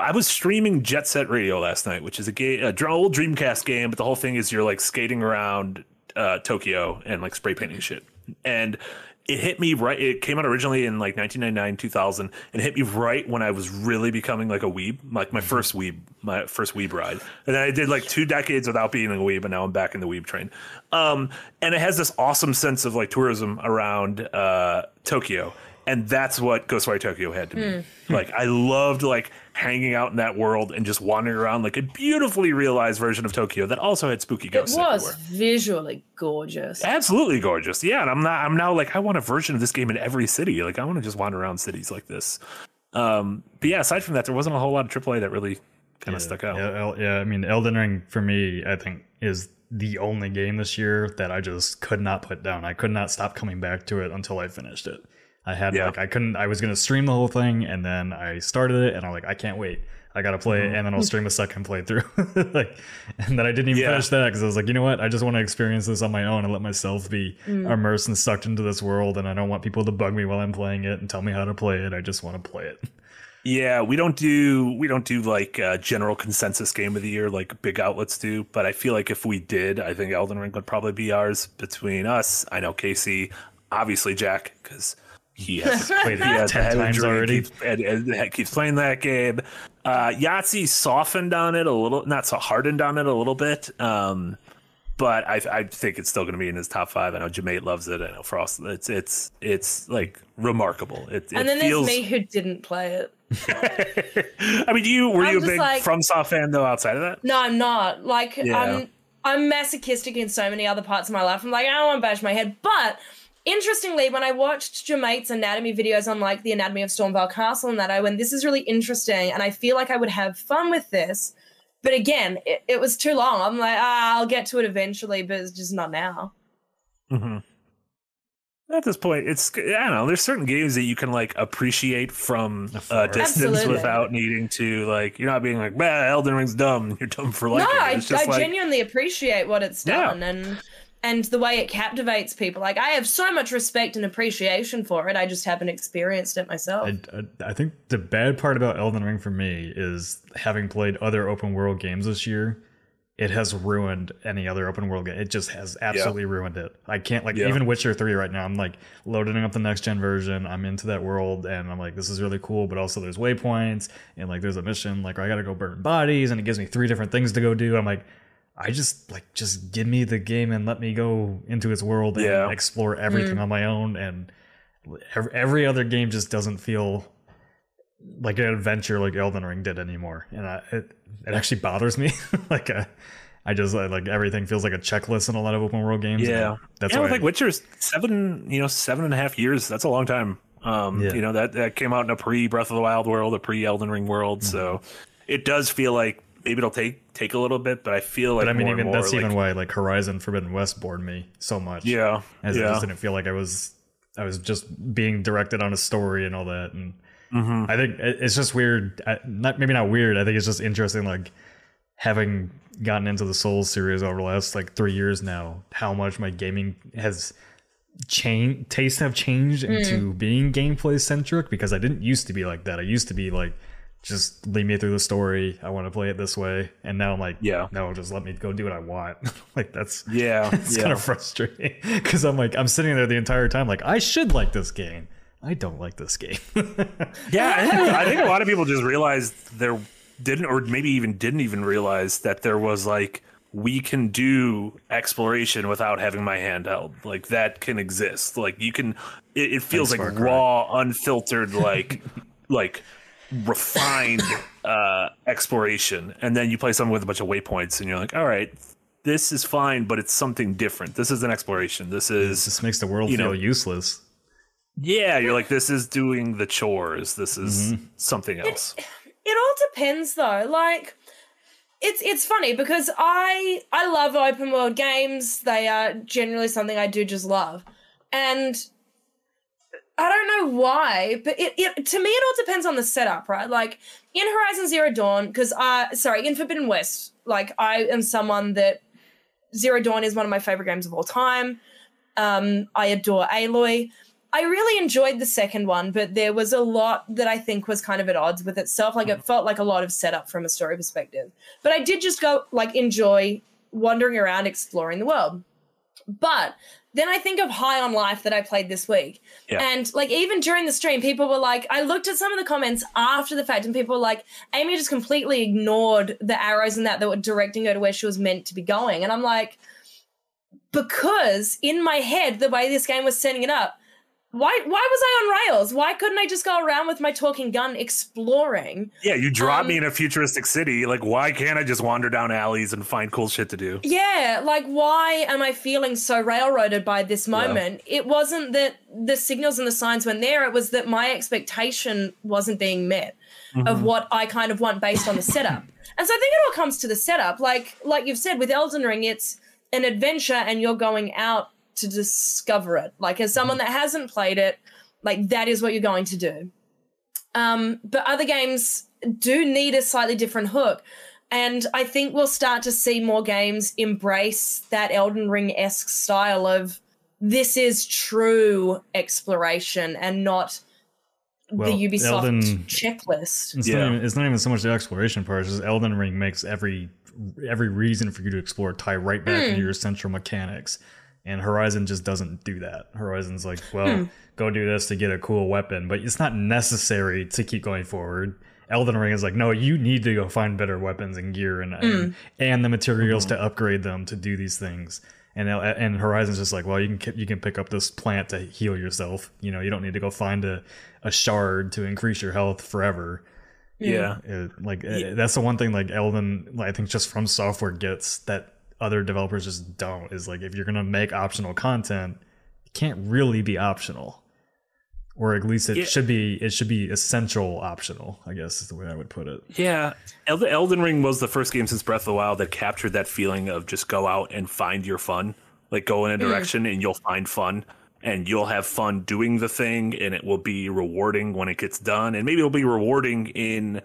I was streaming Jet Set Radio last night, which is a game, a old Dreamcast game, but the whole thing is you're like skating around uh, Tokyo and like spray painting shit. And it hit me right. It came out originally in like 1999, 2000, and hit me right when I was really becoming like a weeb, like my first weeb, my first weeb ride. And then I did like two decades without being a weeb, and now I'm back in the weeb train. Um, and it has this awesome sense of like tourism around uh, Tokyo and that's what Ghostwire Tokyo had to me. Mm. Like I loved like hanging out in that world and just wandering around like a beautifully realized version of Tokyo that also had spooky ghosts. It was everywhere. visually gorgeous. Absolutely gorgeous. Yeah, and I'm not I'm now like I want a version of this game in every city. Like I want to just wander around cities like this. Um but yeah, aside from that there wasn't a whole lot of AAA that really kind of yeah, stuck out. Yeah, yeah, I mean Elden Ring for me I think is the only game this year that I just could not put down. I could not stop coming back to it until I finished it. I had yeah. like I couldn't I was gonna stream the whole thing and then I started it and I'm like I can't wait I gotta play mm-hmm. it and then I'll stream a second playthrough like and then I didn't even yeah. finish that because I was like you know what I just want to experience this on my own and let myself be mm. immersed and sucked into this world and I don't want people to bug me while I'm playing it and tell me how to play it I just want to play it. Yeah, we don't do we don't do like uh, general consensus game of the year like big outlets do, but I feel like if we did, I think Elden Ring would probably be ours between us. I know Casey, obviously Jack, because he has played he has ten times already. Keeps, and, and, keeps playing that game. Uh, Yahtzee softened on it a little, not so hardened on it a little bit. Um, but I, I think it's still going to be in his top five. I know Jemate loves it. I know Frost. It's it's it's like remarkable. It, and then feels... there's me who didn't play it. I mean, do you were I'm you a big like, FromSoft fan though? Outside of that, no, I'm not. Like, yeah. I'm I'm masochistic in so many other parts of my life. I'm like, I don't want to bash my head, but Interestingly, when I watched Jemate's anatomy videos on like the anatomy of Stormveil Castle and that, I went, this is really interesting. And I feel like I would have fun with this. But again, it, it was too long. I'm like, ah, I'll get to it eventually, but it's just not now. Mm-hmm. At this point, it's I don't know. There's certain games that you can like appreciate from a distance Absolutely. without needing to like. You're not being like, "Man, Elden Ring's dumb." You're dumb for liking no, it. No, I, I like, genuinely appreciate what it's done, yeah. and and the way it captivates people. Like I have so much respect and appreciation for it. I just haven't experienced it myself. I, I, I, think the bad part about Elden Ring for me is having played other open world games this year. It has ruined any other open world game. It just has absolutely yeah. ruined it. I can't like yeah. even Witcher three right now. I'm like loading up the next gen version. I'm into that world, and I'm like, this is really cool. But also, there's waypoints, and like there's a mission like I got to go burn bodies, and it gives me three different things to go do. I'm like, I just like just give me the game and let me go into its world and yeah. explore everything mm. on my own. And every, every other game just doesn't feel like an adventure like Elden Ring did anymore, and I, it it actually bothers me. like a, uh, I just like everything feels like a checklist in a lot of open world games. Yeah, that's yeah. Why like Witcher's seven, you know, seven and a half years. That's a long time. Um, yeah. you know that that came out in a pre Breath of the Wild world, a pre Elden Ring world. Mm-hmm. So it does feel like maybe it'll take take a little bit, but I feel like. But I mean, even that's like, even why like Horizon Forbidden West bored me so much. Yeah, as yeah. I just didn't feel like I was I was just being directed on a story and all that, and mm-hmm. I think it's just weird. Not maybe not weird. I think it's just interesting, like having gotten into the Souls series over the last like three years now, how much my gaming has changed, tastes have changed mm. into being gameplay centric because I didn't used to be like that. I used to be like, just lead me through the story. I want to play it this way. And now I'm like, yeah, no, just let me go do what I want. like that's yeah, it's yeah. kind of frustrating because I'm like, I'm sitting there the entire time, like I should like this game. I don't like this game. yeah, I think, a lot of people just realized there didn't, or maybe even didn't even realize that there was like we can do exploration without having my hand held. Like that can exist. Like you can. It, it feels Thanks, like raw, unfiltered, like like refined uh, exploration, and then you play something with a bunch of waypoints, and you're like, all right, this is fine, but it's something different. This is an exploration. This is this makes the world you feel know, useless. Yeah, you're like, this is doing the chores. This is mm-hmm. something else. It, it all depends, though. Like, it's it's funny because I I love open world games. They are generally something I do just love, and I don't know why, but it, it to me it all depends on the setup, right? Like in Horizon Zero Dawn, because I sorry, in Forbidden West, like I am someone that Zero Dawn is one of my favorite games of all time. Um, I adore Aloy. I really enjoyed the second one, but there was a lot that I think was kind of at odds with itself. Like it mm. felt like a lot of setup from a story perspective. But I did just go like enjoy wandering around exploring the world. But then I think of High on Life that I played this week. Yeah. And like even during the stream, people were like, I looked at some of the comments after the fact, and people were like, Amy just completely ignored the arrows and that that were directing her to where she was meant to be going. And I'm like, because in my head, the way this game was setting it up, why why was I on rails? Why couldn't I just go around with my talking gun exploring? Yeah, you drop um, me in a futuristic city. Like, why can't I just wander down alleys and find cool shit to do? Yeah, like why am I feeling so railroaded by this moment? Yeah. It wasn't that the signals and the signs weren't there, it was that my expectation wasn't being met mm-hmm. of what I kind of want based on the setup. and so I think it all comes to the setup. Like like you've said with Elden Ring, it's an adventure and you're going out to discover it. Like as someone that hasn't played it, like that is what you're going to do. Um, but other games do need a slightly different hook. And I think we'll start to see more games embrace that Elden Ring esque style of this is true exploration and not well, the Ubisoft Elden, checklist. It's, yeah. not even, it's not even so much the exploration part. It's just Elden Ring makes every every reason for you to explore tie right back mm. into your central mechanics. And Horizon just doesn't do that. Horizon's like, well, hmm. go do this to get a cool weapon, but it's not necessary to keep going forward. Elden Ring is like, no, you need to go find better weapons and gear and mm. and, and, the materials mm-hmm. to upgrade them to do these things. And and Horizon's just like, well, you can you can pick up this plant to heal yourself. You know, you don't need to go find a, a shard to increase your health forever. Yeah, it, like yeah. that's the one thing like Elden, I think, just FromSoftware gets that other developers just don't is like if you're gonna make optional content it can't really be optional or at least it yeah. should be it should be essential optional i guess is the way i would put it yeah elden ring was the first game since breath of the wild that captured that feeling of just go out and find your fun like go in a mm. direction mm. and you'll find fun and you'll have fun doing the thing and it will be rewarding when it gets done and maybe it'll be rewarding in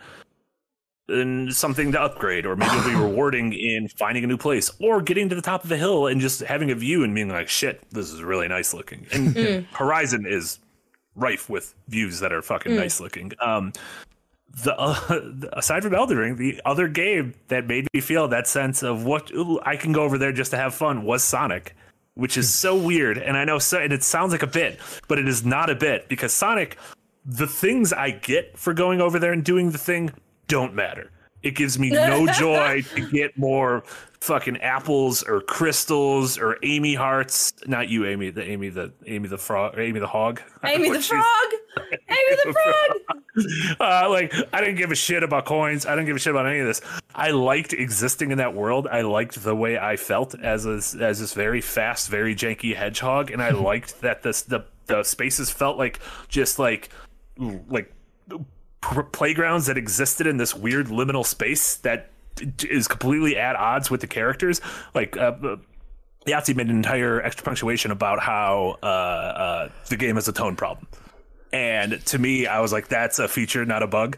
in something to upgrade, or maybe it'll be rewarding in finding a new place, or getting to the top of the hill and just having a view and being like, "Shit, this is really nice looking." And mm. Horizon is rife with views that are fucking mm. nice looking. Um, the uh, aside from Elden Ring, the other game that made me feel that sense of what ooh, I can go over there just to have fun was Sonic, which is so weird. And I know so, and it sounds like a bit, but it is not a bit because Sonic, the things I get for going over there and doing the thing don't matter. It gives me no joy to get more fucking apples or crystals or Amy hearts. Not you, Amy. The Amy the Amy the frog. Amy the hog. Amy the frog. Amy the frog. Uh, like I didn't give a shit about coins. I didn't give a shit about any of this. I liked existing in that world. I liked the way I felt as a, as this very fast, very janky hedgehog, and I liked that this the the spaces felt like just like like playgrounds that existed in this weird liminal space that is completely at odds with the characters. Like uh, uh, Yahtzee made an entire extra punctuation about how uh, uh, the game has a tone problem, and to me, I was like, that's a feature, not a bug.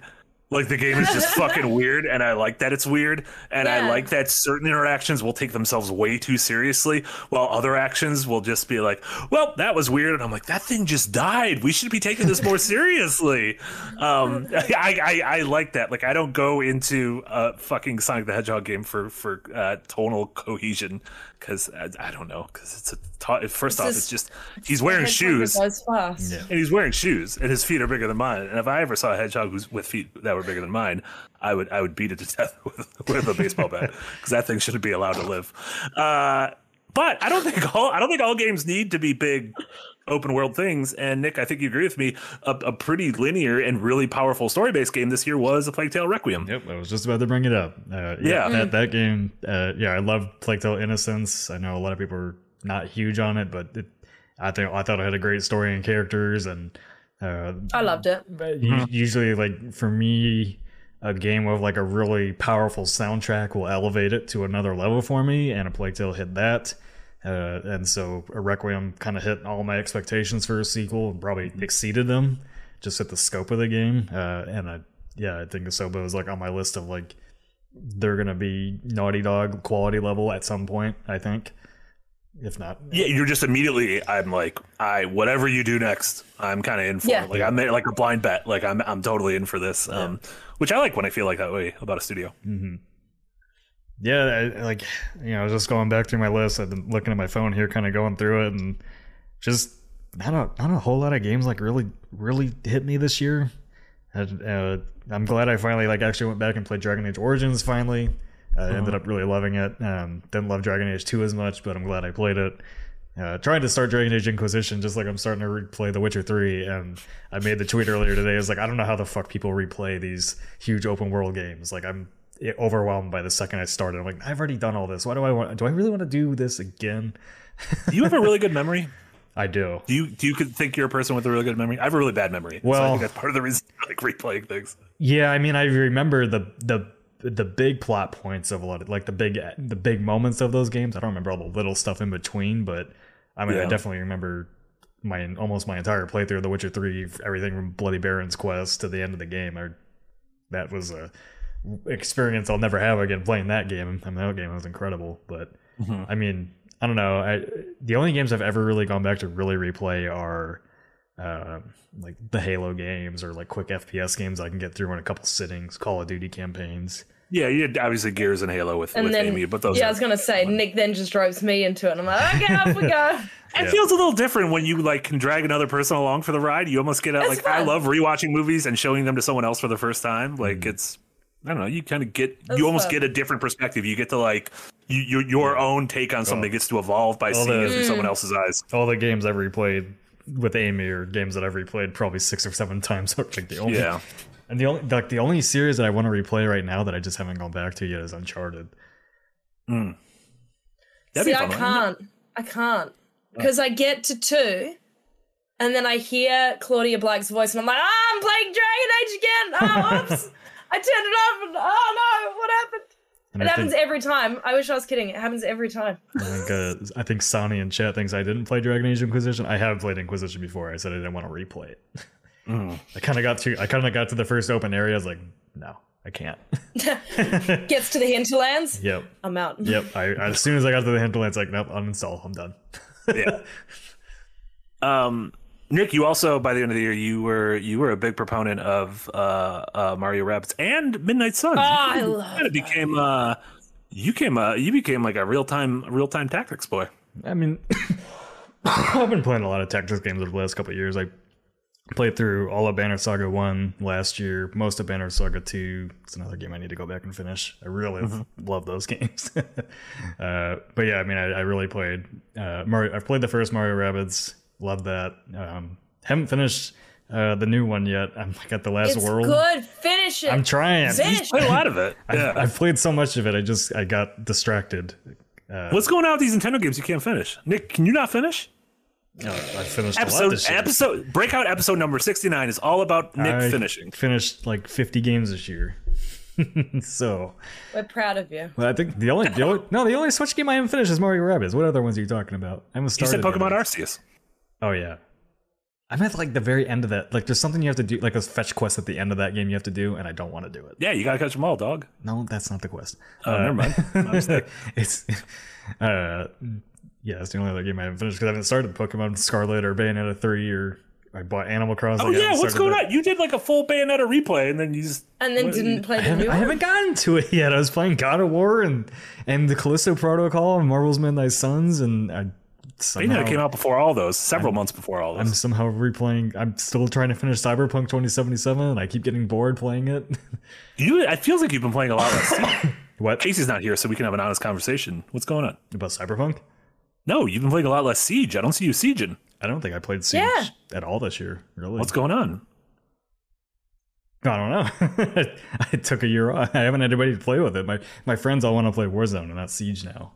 Like the game is just fucking weird, and I like that it's weird, and yeah. I like that certain interactions will take themselves way too seriously, while other actions will just be like, "Well, that was weird," and I'm like, "That thing just died. We should be taking this more seriously." Um, I, I, I like that. Like I don't go into a fucking Sonic the Hedgehog game for for uh, tonal cohesion because I, I, don't know because it's a t- first it's off it's just he's wearing shoes yeah. and he's wearing shoes and his feet are bigger than mine and if I ever saw a hedgehog who's with feet that were bigger than mine I would I would beat it to death with, with a baseball bat because that thing shouldn't be allowed to live. Uh, but I don't think all I don't think all games need to be big open world things. And Nick, I think you agree with me. A, a pretty linear and really powerful story based game this year was a Plague Tale Requiem. Yep, I was just about to bring it up. Uh, yeah, yeah, that that game. Uh, yeah, I love Plague Tale Innocence. I know a lot of people are not huge on it, but it, I think I thought it had a great story and characters, and uh, I loved it. Usually, like for me. A game with like a really powerful soundtrack will elevate it to another level for me, and a Plague Tale hit that. Uh, and so a Requiem kind of hit all my expectations for a sequel and probably mm-hmm. exceeded them just at the scope of the game. Uh, and I, yeah, I think Asobo is like on my list of like they're gonna be Naughty Dog quality level at some point. I think, if not, yeah, you're just immediately. I'm like, I whatever you do next, I'm kind of in for. Yeah. Like I'm like a blind bet. Like I'm I'm totally in for this. Um, which I like when I feel like that way about a studio. Mm-hmm yeah, I, like you know, I was just going back through my list. I've been looking at my phone here, kind of going through it, and just not a not a whole lot of games like really really hit me this year. I, uh, I'm glad I finally like actually went back and played Dragon Age Origins. Finally, I uh, uh-huh. ended up really loving it. Um, didn't love Dragon Age 2 as much, but I'm glad I played it. Uh, trying to start Dragon Age Inquisition just like I'm starting to replay The Witcher 3. And I made the tweet earlier today. I was like, I don't know how the fuck people replay these huge open world games. Like, I'm overwhelmed by the second I started. I'm like, I've already done all this. Why do I want? Do I really want to do this again? do you have a really good memory? I do. Do you do you think you're a person with a really good memory? I have a really bad memory. Well, so I think that's part of the reason I like replaying things. Yeah, I mean, I remember the the the big plot points of a lot of like the big the big moments of those games. I don't remember all the little stuff in between, but I mean, yeah. I definitely remember my almost my entire playthrough of The Witcher Three, everything from Bloody Baron's quest to the end of the game. I, that was a experience I'll never have again playing that game. I mean, that game was incredible, but mm-hmm. I mean, I don't know. I the only games I've ever really gone back to really replay are uh, like the Halo games or like quick FPS games I can get through in a couple sittings, Call of Duty campaigns. Yeah, you had obviously Gears and Halo with, and with then, Amy, but those. Yeah, I was gonna say fun. Nick then just drives me into it, and I'm like, okay, off we go. It yeah. feels a little different when you like can drag another person along for the ride. You almost get a, like fun. I love rewatching movies and showing them to someone else for the first time. Like mm. it's I don't know. You kind of get That's you almost fun. get a different perspective. You get to like you, your your own take on something oh. gets to evolve by all seeing the, it through someone else's eyes. All the games I've replayed with Amy or games that I've replayed probably six or seven times. like the only, yeah. And the only like the only series that I want to replay right now that I just haven't gone back to yet is Uncharted. Mm. See, I can't. I can't because I get to two, and then I hear Claudia Black's voice, and I'm like, ah, I'm playing Dragon Age again. Oh, oops. I turned it off and oh no, what happened? And it I happens think, every time. I wish I was kidding. It happens every time. I think uh, I think Sonny in chat thinks I didn't play Dragon Age Inquisition. I have played Inquisition before. I said I didn't want to replay it. Mm. I kind of got to I kind of got to the first open area. I was like, no, I can't. Gets to the hinterlands. Yep. I'm out. Yep. I as soon as I got to the hinterlands, like nope, uninstall. I'm done. yeah. Um, Nick, you also by the end of the year you were you were a big proponent of uh, uh, Mario Rabbids and Midnight Suns. Oh, I love it. Became uh, you came uh, you became like a real time real time tactics boy. I mean, I've been playing a lot of tactics games over the last couple of years. I played through all of Banner Saga One last year, most of Banner Saga Two. It's another game I need to go back and finish. I really mm-hmm. love those games. uh, but yeah, I mean, I, I really played uh, Mario. I've played the first Mario Rabbids Love that. Um, haven't finished uh, the new one yet. I'm like at the last it's world. Good, finish it. I'm trying. Finish played a lot of it. Yeah. I've, I've, played so much of it. I just I got distracted. Uh, What's going on with these Nintendo games you can't finish? Nick, can you not finish? No, I finished episode episode breakout episode number 69 is all about Nick I finishing. Finished like 50 games this year. so we're proud of you. Well, I think the only, the only no the only Switch game I haven't finished is Mario Rabbids. What other ones are you talking about? I haven't started. You said Pokemon Arceus. Oh yeah. I'm at like the very end of that. Like, there's something you have to do, like a fetch quest at the end of that game you have to do, and I don't want to do it. Yeah, you gotta catch them all, dog. No, that's not the quest. Oh, uh, never mind. it's, uh, yeah, it's the only other game I haven't finished because I haven't started Pokemon Scarlet or Bayonetta three or I bought Animal Crossing. Oh yeah, what's going on? You did like a full Bayonetta replay, and then you just and then what, didn't play the I new. One? I haven't gotten to it yet. I was playing God of War and and the Callisto Protocol and Marvel's Midnight Suns, and I somehow, Bayonetta came out before all those, several I'm, months before all those. I'm somehow replaying. I'm still trying to finish Cyberpunk 2077, and I keep getting bored playing it. you, it feels like you've been playing a lot less. what? Casey's not here, so we can have an honest conversation. What's going on about Cyberpunk? No, you've been playing a lot less Siege. I don't see you sieging. I don't think I played Siege yeah. at all this year. Really? What's going on? I don't know. I took a year off. I haven't had anybody to play with it. My my friends all want to play Warzone and not Siege now.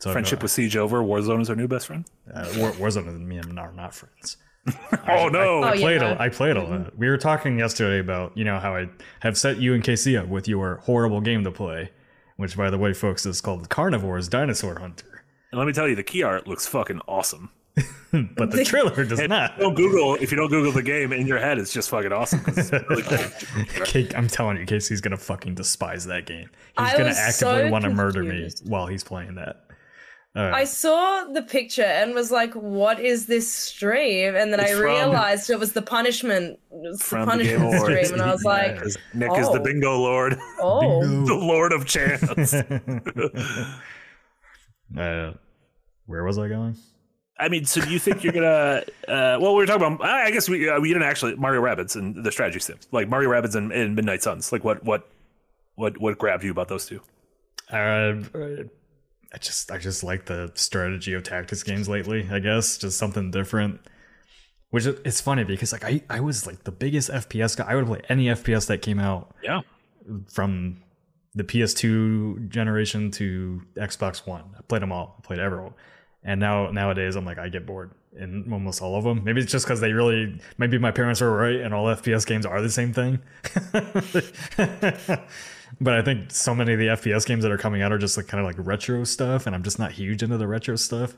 So Friendship with Siege over. Warzone is our new best friend. Uh, War, Warzone and me and are not friends. oh no! I, I played. Yeah. A, I played a lot. We were talking yesterday about you know how I have set you and Casey up with your horrible game to play, which by the way, folks, is called Carnivore's Dinosaur Hunter. And let me tell you, the key art looks fucking awesome. but the trailer does not. Don't Google if you don't Google the game in your head. It's just fucking awesome. Really cool. I'm telling you, Casey's gonna fucking despise that game. He's I gonna actively so want to murder me while he's playing that. Right. I saw the picture and was like, "What is this stream?" And then it's I realized from, it was the punishment, was the punishment the stream, and I was like, "Nick oh. is the oh. bingo lord, oh, the lord of chance." uh, where was I going? I mean, so do you think you're gonna? Uh, well, we were talking about. I guess we uh, we didn't actually Mario Rabbids and the strategy sims, like Mario Rabbids and, and Midnight Suns. Like, what what what what grabbed you about those two? Uh, I just I just like the strategy of tactics games lately. I guess just something different. Which it's funny because like I I was like the biggest FPS guy. I would play any FPS that came out. Yeah. From the PS2 generation to Xbox One, I played them all. I played everyone. And now nowadays I'm like I get bored in almost all of them. Maybe it's just because they really maybe my parents were right and all FPS games are the same thing. but I think so many of the FPS games that are coming out are just like kind of like retro stuff, and I'm just not huge into the retro stuff.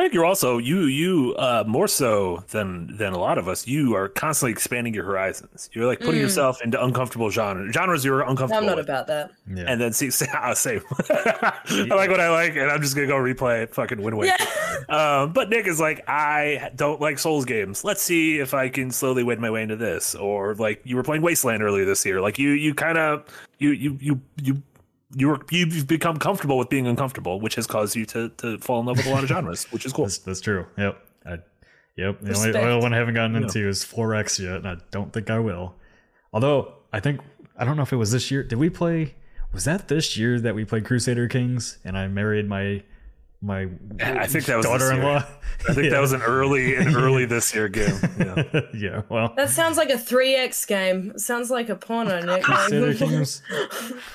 I think you're also you you uh, more so than than a lot of us. You are constantly expanding your horizons. You're like putting mm. yourself into uncomfortable genres. Genres you're uncomfortable. I'm not with. about that. Yeah. And then see, uh, same. I like what I like, and I'm just gonna go replay it. Fucking win win. Yeah. um, but Nick is like, I don't like Souls games. Let's see if I can slowly wade my way into this. Or like you were playing Wasteland earlier this year. Like you you kind of you you you you you're you've become comfortable with being uncomfortable, which has caused you to to fall in love with a lot of genres, which is cool. That's, that's true. Yep. I, yep. The only, only, one I haven't gotten into yeah. is 4X yet, and I don't think I will. Although I think I don't know if it was this year. Did we play? Was that this year that we played Crusader Kings and I married my my I think that was daughter-in-law. I think yeah. that was an early an early this year game. Yeah. yeah. Well, that sounds like a three X game. sounds like a porno. Nick. Kings.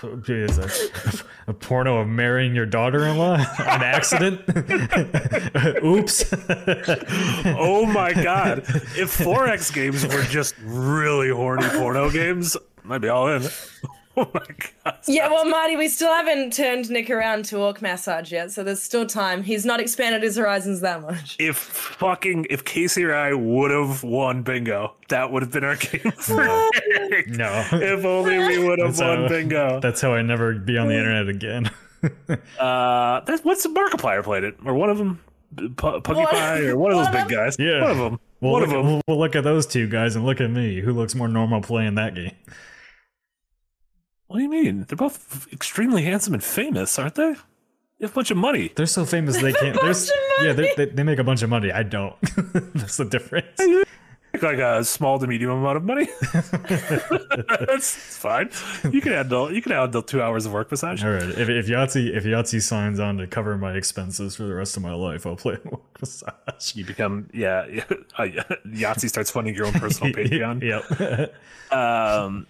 a, a porno of marrying your daughter-in-law on accident. Oops. oh my god! If four X games were just really horny porno games, I'd be all in. Oh my god. Yeah, well, Marty, we still haven't turned Nick around to orc massage yet, so there's still time. He's not expanded his horizons that much. If fucking if Casey or I would have won bingo, that would have been our game. no. no. If only we would have won how, bingo. That's how I never be on the internet again. uh, that's what's the Markiplier played it, or one of them, P- PewDiePie, or one of those big guys. Yeah, one of them. We'll one of them. We'll look at those two guys and look at me. Who looks more normal playing that game? What do you mean? They're both extremely handsome and famous, aren't they? They have a bunch of money. They're so famous they can't. yeah, they, they make a bunch of money. I don't. That's the difference. Like a small to medium amount of money. That's fine. You can handle. You can handle two hours of orc massage. All right. If, if Yahtzee if Yahtzee signs on to cover my expenses for the rest of my life, I'll play orc massage. You become yeah. Uh, Yahtzee starts funding your own personal Patreon. yep. Um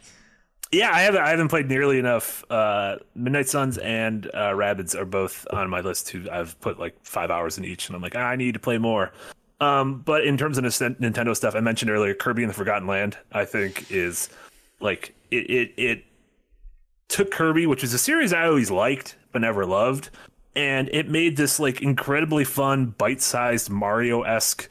yeah, I haven't I haven't played nearly enough. Uh, Midnight Suns and uh, Rabbids are both on my list too. I've put like five hours in each, and I'm like, ah, I need to play more. Um, but in terms of Nintendo stuff, I mentioned earlier, Kirby and the Forgotten Land, I think is like it it, it took Kirby, which is a series I always liked but never loved, and it made this like incredibly fun, bite-sized Mario esque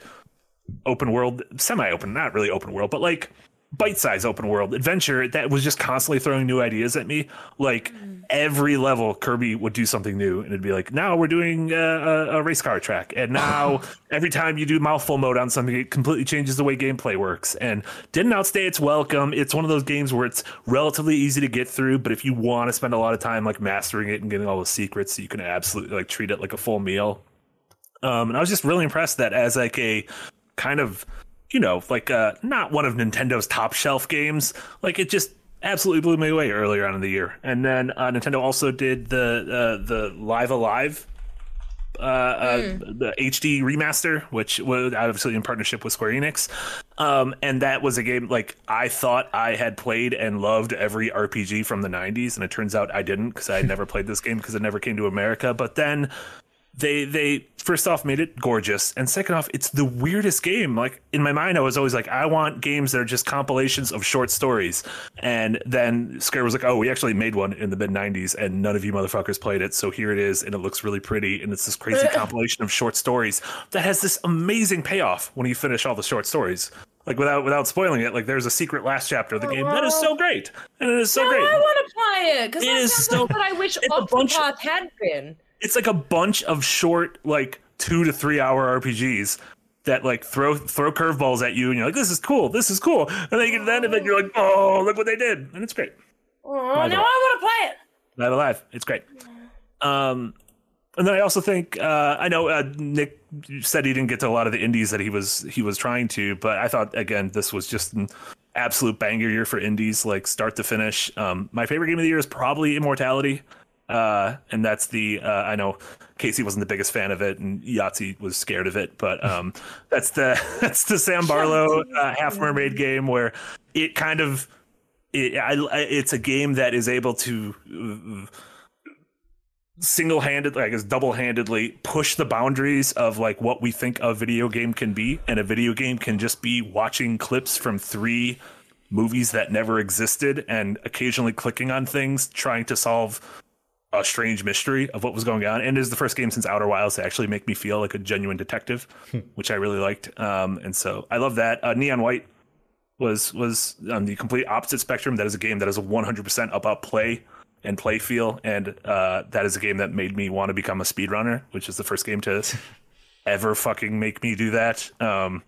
open world, semi open, not really open world, but like bite size open world adventure that was just constantly throwing new ideas at me. Like mm. every level, Kirby would do something new, and it'd be like, now we're doing a, a, a race car track, and now every time you do mouthful mode on something, it completely changes the way gameplay works. And didn't outstay its welcome. It's one of those games where it's relatively easy to get through, but if you want to spend a lot of time like mastering it and getting all the secrets, you can absolutely like treat it like a full meal. Um, and I was just really impressed that as like a kind of you know, like uh, not one of Nintendo's top shelf games. Like it just absolutely blew me away earlier on in the year. And then uh, Nintendo also did the uh, the Live Alive Live uh, mm. the HD remaster, which was obviously in partnership with Square Enix. Um, and that was a game like I thought I had played and loved every RPG from the 90s, and it turns out I didn't because I had never played this game because it never came to America. But then they they first off made it gorgeous. And second off it's the weirdest game. Like in my mind i was always like i want games that are just compilations of short stories. And then square was like oh we actually made one in the mid 90s and none of you motherfuckers played it. So here it is and it looks really pretty. And it's this crazy compilation of short stories that has this amazing payoff when you finish all the short stories. Like without without spoiling it, like there's a secret last chapter of the oh, game that is so great, and it is so great. I want to play it because it is so. Like I wish Octopath had been it's like a bunch of short, like two to three hour RPGs that like throw throw curveballs at you, and you're like, "This is cool, this is cool," and then you get to the end of it, and you're like, "Oh, look what they did," and it's great. Oh, now I want to play it. Live A Live, it's great. Um, and then I also think uh, I know uh, Nick said he didn't get to a lot of the indies that he was he was trying to, but I thought again this was just an absolute banger year for indies, like start to finish. Um, my favorite game of the year is probably Immortality uh, and that's the uh, I know Casey wasn't the biggest fan of it, and Yahtzee was scared of it, but um, that's the that's the Sam Barlow uh, Half Mermaid game where it kind of it, I, it's a game that is able to uh, single-handed i guess double-handedly push the boundaries of like what we think a video game can be. And a video game can just be watching clips from three movies that never existed and occasionally clicking on things trying to solve a strange mystery of what was going on. And it is the first game since Outer Wilds to actually make me feel like a genuine detective, hmm. which I really liked. Um, and so I love that. Uh, Neon White was was on the complete opposite spectrum. That is a game that is 100% about play and play feel, and uh, that is a game that made me want to become a speedrunner, which is the first game to ever fucking make me do that. Um,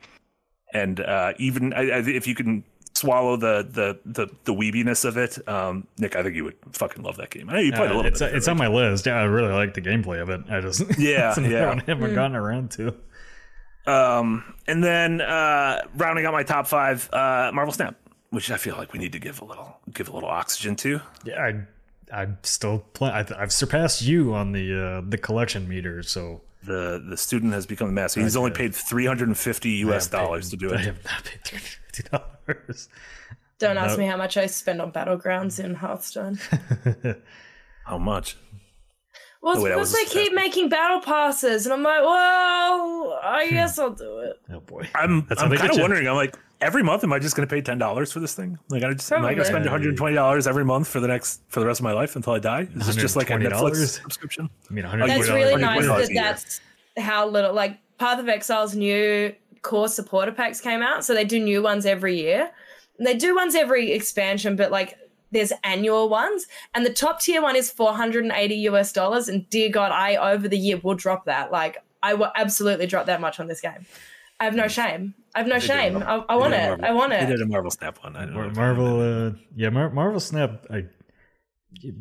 and uh, even I, I, if you can swallow the the the the weebiness of it. Um, Nick, I think you would fucking love that game. I know you played uh, a little. It's, bit it's on my list. Yeah, I really like the gameplay of it. I just yeah yeah I haven't mm. gotten around to. Um, and then uh, rounding out my top five, uh, Marvel Snap, which I feel like we need to give a little give a little oxygen to. Yeah, I I'm still playing. I've surpassed you on the uh, the collection meter, so the the student has become the master. He's only paid 350 US dollars to do it. I have not paid 350 dollars. Don't ask me how much I spend on battlegrounds in Hearthstone. how much? Well, it's oh, because they keep making battle passes, and I'm like, well, I hmm. guess I'll do it. Oh boy, I'm That's I'm kind of wondering. I'm like, every month, am I just going to pay ten dollars for this thing? Like, I just am I going to spend 120 dollars every month for the next for the rest of my life until I die? Is this just like a Netflix subscription? I mean, that's really nice that that's how little. Like, Path of Exile's new core supporter packs came out, so they do new ones every year. And they do ones every expansion, but like there's annual ones, and the top tier one is 480 US dollars. And dear God, I over the year will drop that. Like, I will absolutely drop that much on this game. I have no shame. I have no shame. I, I want it. I want it. They did a Marvel Snap one. I don't Marvel, uh, yeah, Mar- Marvel Snap. I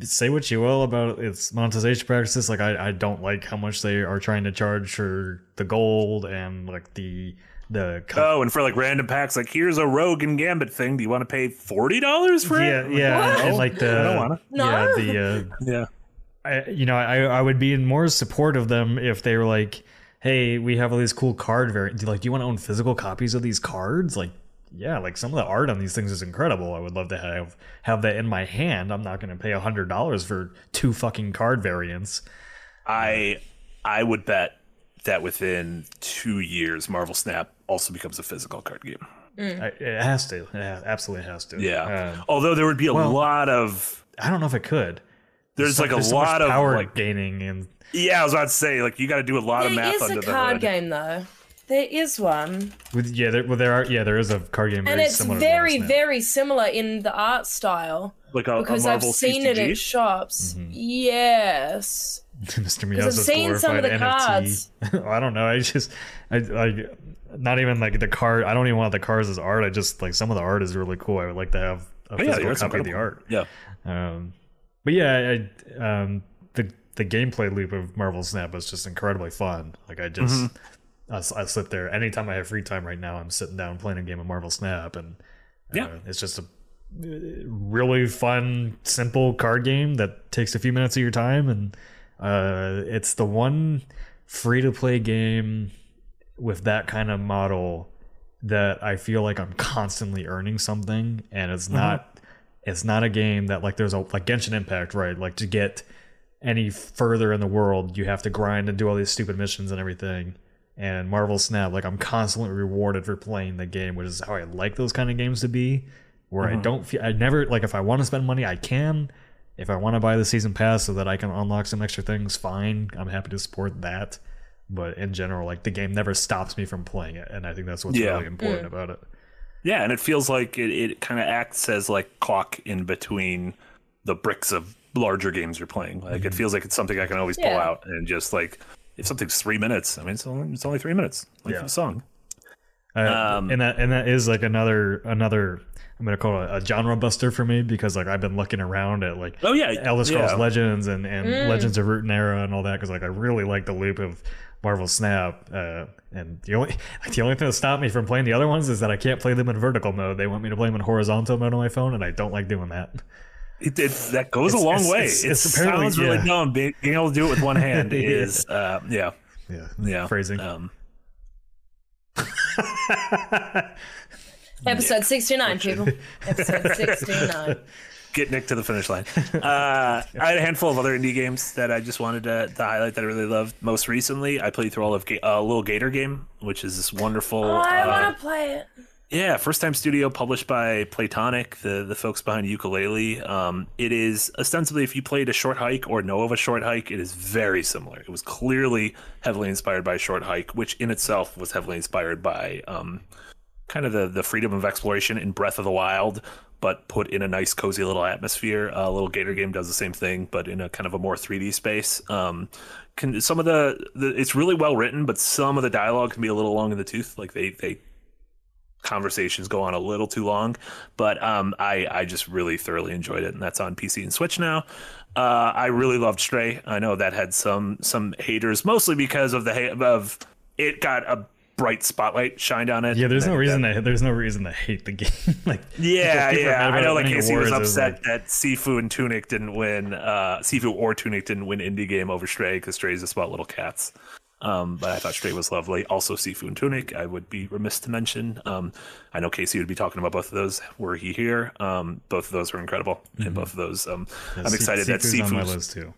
say what you will about its monetization practices. Like, I, I don't like how much they are trying to charge for the gold and like the the oh, and for like random packs, like here's a Rogue and Gambit thing. Do you want to pay forty dollars for yeah, it? Yeah, yeah, and like the I don't wanna. yeah the uh, yeah. I, you know, I I would be in more support of them if they were like hey, we have all these cool card variants. Like, do you want to own physical copies of these cards? Like, yeah, like some of the art on these things is incredible. I would love to have have that in my hand. I'm not going to pay a hundred dollars for two fucking card variants. I I would bet that within two years, Marvel Snap also becomes a physical card game. Mm. I, it has to. It absolutely has to. Yeah. Um, Although there would be a well, lot of. I don't know if it could. There's, like a so lot of power like gaining and yeah, I was about to say, like, you got to do a lot it of math under It is a card game, though. There is one. With, yeah, there, well, there are. Yeah, there is a card game, and it's very, very similar in the art style. Like a, because a I've seen CCG? it at shops. Mm-hmm. Yes. Mr. Miyaza's I've seen some of the NFT. cards. I don't know. I just, I like, not even like the card. I don't even want the cards as art. I just like some of the art is really cool. I would like to have a oh, physical yeah, copy of the art. Yeah. Um, but yeah, I, um, the the gameplay loop of Marvel Snap is just incredibly fun. Like I just. Mm-hmm I, I sit there anytime I have free time right now. I'm sitting down playing a game of Marvel Snap, and uh, yeah, it's just a really fun, simple card game that takes a few minutes of your time, and uh, it's the one free to play game with that kind of model that I feel like I'm constantly earning something, and it's mm-hmm. not it's not a game that like there's a like Genshin Impact, right? Like to get any further in the world, you have to grind and do all these stupid missions and everything and Marvel Snap, like I'm constantly rewarded for playing the game, which is how I like those kind of games to be. Where mm-hmm. I don't feel I never like if I want to spend money, I can. If I want to buy the season pass so that I can unlock some extra things, fine. I'm happy to support that. But in general, like the game never stops me from playing it, and I think that's what's yeah. really important mm. about it. Yeah, and it feels like it, it kind of acts as like clock in between the bricks of larger games you're playing. Like mm-hmm. it feels like it's something I can always yeah. pull out and just like if something's three minutes, I mean, it's only, it's only three minutes, like yeah. a song. Uh, um, and that and that is like another another I'm gonna call it a genre buster for me because like I've been looking around at like oh yeah Elder Scrolls yeah. Legends and and mm. Legends of Runeterra and all that because like I really like the loop of Marvel Snap uh, and the only the only thing that stopped me from playing the other ones is that I can't play them in vertical mode. They want me to play them in horizontal mode on my phone and I don't like doing that. It, it, that goes it's, a long it's, way. It's, it's, it sounds yeah. really dumb. Being, being, able to do it with one hand is, uh, yeah, yeah, yeah. Phrasing. Um, Episode sixty nine, people. Episode sixty nine. Get Nick to the finish line. Uh, I had a handful of other indie games that I just wanted to, to highlight that I really loved. Most recently, I played through all of a uh, Little Gator Game, which is this wonderful. Oh, I uh, want to play it. Yeah, first time studio published by Playtonic, the the folks behind Yooka-Laylee. Um, it is ostensibly, if you played a short hike or know of a short hike, it is very similar. It was clearly heavily inspired by short hike, which in itself was heavily inspired by um, kind of the the freedom of exploration in Breath of the Wild, but put in a nice cozy little atmosphere. A uh, little Gator game does the same thing, but in a kind of a more 3D space. Um, can some of the, the it's really well written, but some of the dialogue can be a little long in the tooth. Like they they conversations go on a little too long. But um, I I just really thoroughly enjoyed it, and that's on PC and Switch now. Uh, I really loved Stray. I know that had some some haters, mostly because of the of it got a bright spotlight shined on it. Yeah, there's no reason that, to, there's no reason to hate the game. like yeah, yeah. I know like Casey was upset like, that Sifu and Tunic didn't win. Uh, Sifu or Tunic didn't win indie game over Stray because Stray is just about little cats. Um, but I thought Stray was lovely. Also, Sifu and Tunic, I would be remiss to mention. Um, I know Casey would be talking about both of those were he here. Um, both of those were incredible, mm-hmm. and both of those. Um, yeah, I'm excited that Sifu's my list too.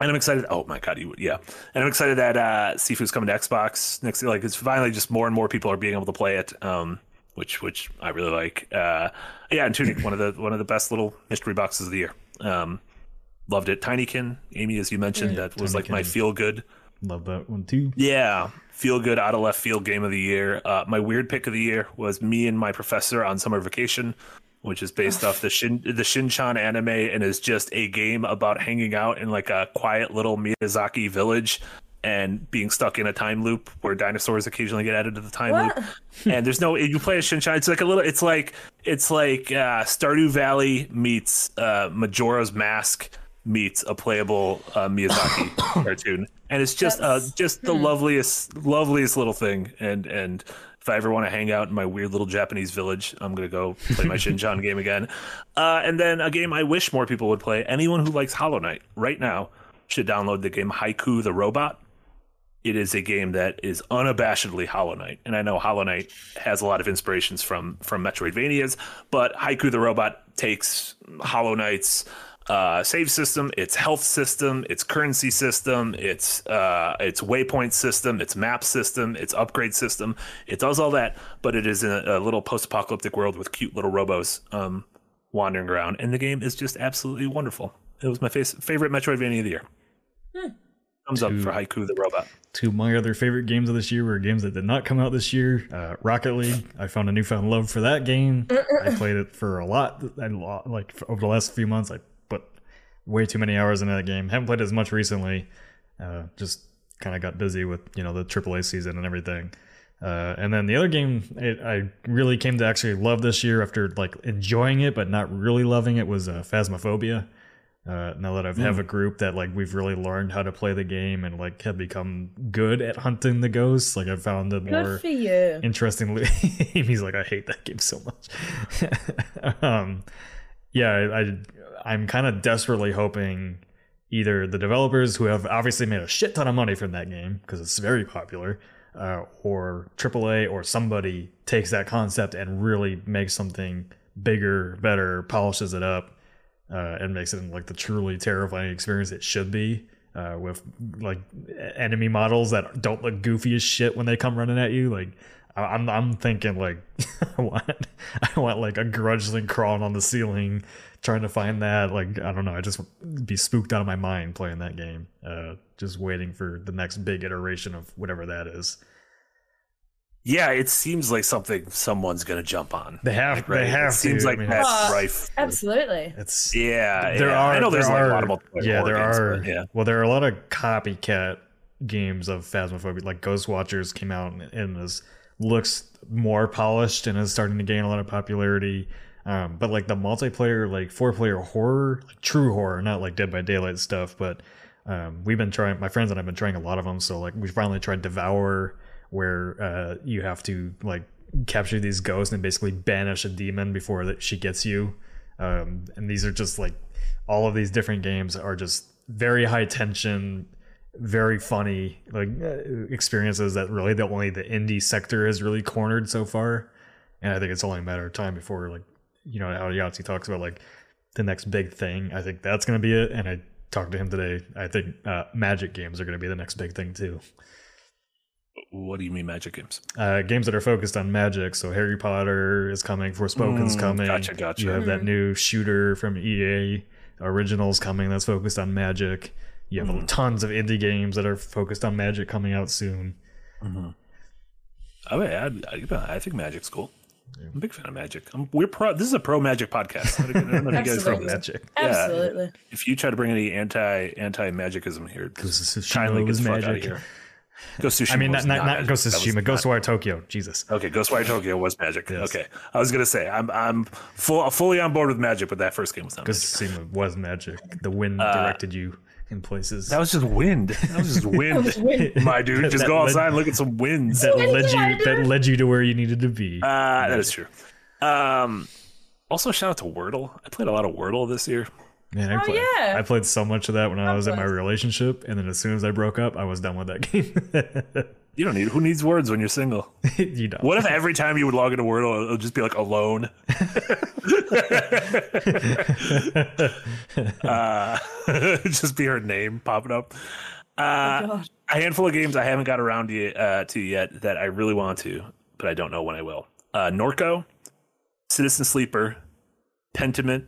And I'm excited. Oh my god, you yeah. And I'm excited that uh, Sifu's coming to Xbox next. Like it's finally just more and more people are being able to play it. Um, which which I really like. Uh, yeah, and Tunic, one of the one of the best little mystery boxes of the year. Um, loved it. Tinykin, Amy, as you mentioned, yeah, that was Tinykin. like my feel good Love that one too. Yeah. Feel good out of left field game of the year. Uh, my weird pick of the year was me and my professor on summer vacation, which is based off the Shin the Shinchan anime and is just a game about hanging out in like a quiet little Miyazaki village and being stuck in a time loop where dinosaurs occasionally get added to the time what? loop. and there's no you play a Shinchan. It's like a little. It's like it's like uh, Stardew Valley meets uh, Majora's Mask meets a playable uh, Miyazaki cartoon, and it's just uh, just the hmm. loveliest loveliest little thing. And and if I ever want to hang out in my weird little Japanese village, I'm gonna go play my Shinchan game again. Uh, and then a game I wish more people would play. Anyone who likes Hollow Knight right now should download the game Haiku the Robot. It is a game that is unabashedly Hollow Knight, and I know Hollow Knight has a lot of inspirations from from Metroidvanias, but Haiku the Robot takes Hollow Knight's uh, save system, its health system, its currency system, its uh, its waypoint system, its map system, its upgrade system. It does all that, but it is in a, a little post-apocalyptic world with cute little robos um, wandering around, and the game is just absolutely wonderful. It was my face, favorite Metroidvania of the year. Hmm. Thumbs up for Haiku the robot. Two of my other favorite games of this year were games that did not come out this year. Uh, Rocket League. I found a newfound love for that game. I played it for a lot. I like over the last few months. I put way too many hours into that game. Haven't played as much recently. Uh, just kind of got busy with you know the AAA season and everything. Uh, and then the other game it, I really came to actually love this year after like enjoying it but not really loving it was uh, Phasmophobia. Uh, now that I have mm. a group that like we've really learned how to play the game and like have become good at hunting the ghosts, like I've found it more interestingly. He's like, I hate that game so much. um, yeah, I, I I'm kind of desperately hoping either the developers who have obviously made a shit ton of money from that game because it's very popular, uh, or AAA or somebody takes that concept and really makes something bigger, better, polishes it up, uh, and makes it like the truly terrifying experience it should be. Uh, with like enemy models that don't look goofy as shit when they come running at you, like I'm I'm thinking like I want I want like a grudgeling crawling on the ceiling trying to find that. Like I don't know, I just be spooked out of my mind playing that game. Uh, just waiting for the next big iteration of whatever that is. Yeah, it seems like something someone's gonna jump on. They have. Like, right? They have. It seems to. like I mean, that's rife. Absolutely. It's yeah. There yeah. are. I know there's there like are, a lot of yeah. There games, are. Yeah. Well, there are a lot of copycat games of Phasmophobia. Like Ghost Watchers came out and, and is looks more polished and is starting to gain a lot of popularity. Um, but like the multiplayer, like four player horror, like true horror, not like Dead by Daylight stuff, but um, we've been trying. My friends and I've been trying a lot of them. So like we finally tried Devour, where uh, you have to like capture these ghosts and basically banish a demon before that she gets you. Um, and these are just like all of these different games are just very high tension, very funny like uh, experiences that really the only the indie sector has really cornered so far. And I think it's only a matter of time before like you know how Yahtzee talks about like the next big thing. I think that's going to be it. And I talked to him today. I think uh, Magic games are going to be the next big thing too. What do you mean Magic games? Uh, games that are focused on Magic. So Harry Potter is coming. Forspoken's mm, coming. Gotcha, gotcha. You have that new shooter from EA Originals coming that's focused on Magic. You have mm. tons of indie games that are focused on Magic coming out soon. Mm-hmm. Oh yeah, I, I, I think Magic's cool. I'm a big fan of Magic. I'm, we're pro. This is a pro Magic podcast. I don't know if you guys from Magic. Absolutely. Yeah, if you try to bring any anti anti Magicism here, kindly get the fuck out of here. Ghost Tsushima. I mean, not, not, not Ghost of Tsushima. Ghostwire Tokyo. Jesus. Okay, Ghostwire Tokyo was Magic. Yes. Okay, I was gonna say I'm I'm full, fully on board with Magic, but that first game was not. Ghost Tsushima was Magic. The wind uh, directed you in places. That was just wind. That was just wind. was wind. My dude, just go outside led, and look at some winds. That led you that led you to where you needed to be. Uh, that is true. Um, also, shout out to Wordle. I played a lot of Wordle this year. Man, I, oh, played, yeah. I played so much of that when I was in my relationship, and then as soon as I broke up, I was done with that game. You don't need who needs words when you're single. you don't. What if every time you would log into Wordle, it'll just be like alone? uh, just be her name popping up. Uh, oh, a handful of games I haven't got around to, uh, to yet that I really want to, but I don't know when I will. Uh, Norco, Citizen Sleeper, Pentiment,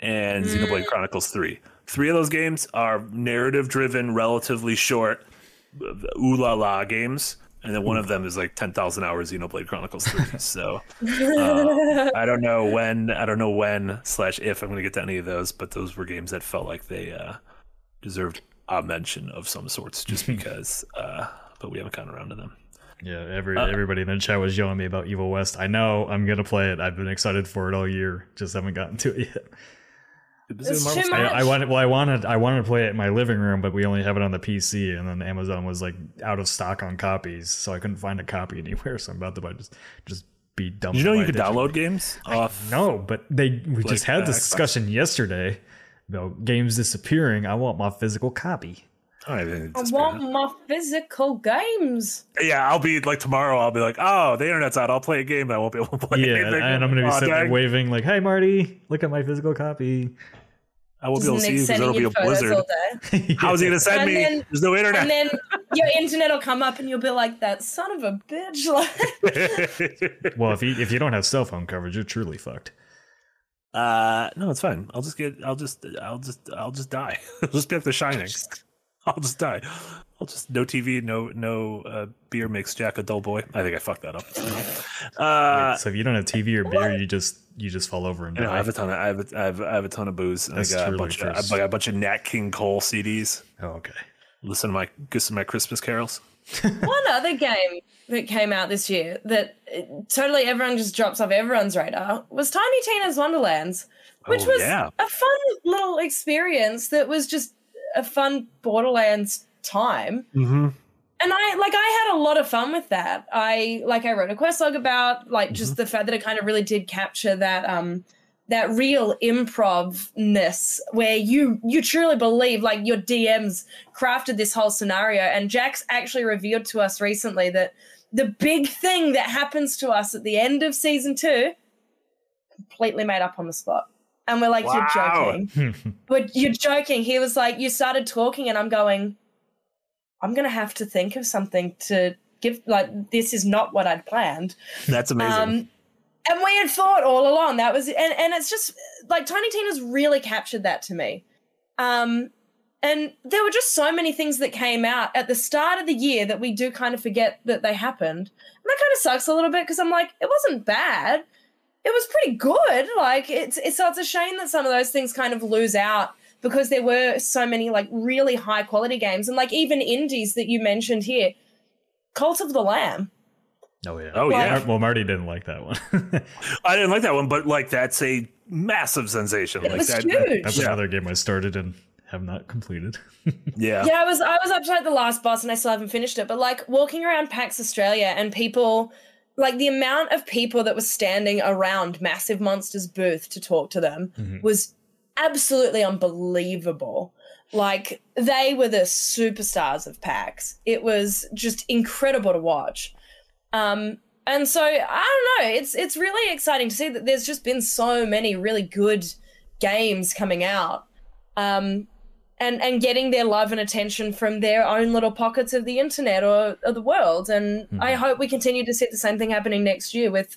and mm. Xenoblade Chronicles 3. Three of those games are narrative driven, relatively short, ooh la la games. And then one of them is like 10,000 hours Xenoblade Chronicles 3. So uh, I don't know when, I don't know when slash if I'm going to get to any of those, but those were games that felt like they uh, deserved a mention of some sorts just because, uh, but we haven't gotten around to them. Yeah, every uh, everybody in the chat was yelling me about Evil West. I know I'm gonna play it. I've been excited for it all year. Just haven't gotten to it yet. It's too much. I, I, wanted well I wanted I wanted to play it in my living room, but we only have it on the PC and then Amazon was like out of stock on copies, so I couldn't find a copy anywhere. So I'm about to buy just just be dumb. You know you could download games off No, but they we like just had this discussion yesterday about games disappearing. I want my physical copy. I, I want my physical games. Yeah, I'll be like tomorrow. I'll be like, oh, the internet's out. I'll play a game. I won't be able to play. Yeah, anything. and I'm gonna be oh, sitting there waving like, "Hey, Marty, look at my physical copy." I won't be able to see you because it'll be a blizzard. yeah. How's he gonna send and me? Then, There's no internet. And then your internet will come up, and you'll be like, "That son of a bitch!" Like, well, if you if you don't have cell phone coverage, you're truly fucked. Uh, no, it's fine. I'll just get. I'll just. I'll just. I'll just die. I'll just be like The Shining. I'll just die. I'll just no TV, no no uh, beer makes Jack a dull boy. I think I fucked that up. Uh, Wait, so if you don't have TV or beer, you just you just fall over and die. I have a ton of I have a, I have, I have a ton of booze. That's I got a bunch of, I got a bunch of Nat King Cole CDs. Oh, okay. Listen to my listen to my Christmas carols. One other game that came out this year that totally everyone just drops off everyone's radar was Tiny Tina's Wonderlands, which oh, was yeah. a fun little experience that was just a fun Borderlands time. Mm-hmm. And I like I had a lot of fun with that. I like I wrote a quest log about like mm-hmm. just the fact that it kind of really did capture that um that real improvness where you you truly believe like your DMs crafted this whole scenario and Jack's actually revealed to us recently that the big thing that happens to us at the end of season 2 completely made up on the spot and we're like wow. you're joking but you're joking he was like you started talking and I'm going I'm going to have to think of something to give like this is not what I'd planned that's amazing um, and we had thought all along that was and and it's just like Tiny Tina's really captured that to me. Um and there were just so many things that came out at the start of the year that we do kind of forget that they happened. And that kind of sucks a little bit because I'm like, it wasn't bad. It was pretty good. Like it's it's so it's a shame that some of those things kind of lose out because there were so many like really high quality games and like even indies that you mentioned here. Cult of the Lamb Oh yeah. Oh yeah. Well, Marty didn't like that one. I didn't like that one, but like that's a massive sensation. It like was that, huge. That's yeah. another game I started and have not completed. yeah. Yeah, I was I was up to like the last boss and I still haven't finished it. But like walking around PAX Australia and people like the amount of people that were standing around Massive Monsters booth to talk to them mm-hmm. was absolutely unbelievable. Like they were the superstars of PAX. It was just incredible to watch. Um, and so I don't know. It's it's really exciting to see that there's just been so many really good games coming out, um, and and getting their love and attention from their own little pockets of the internet or, or the world. And mm. I hope we continue to see the same thing happening next year with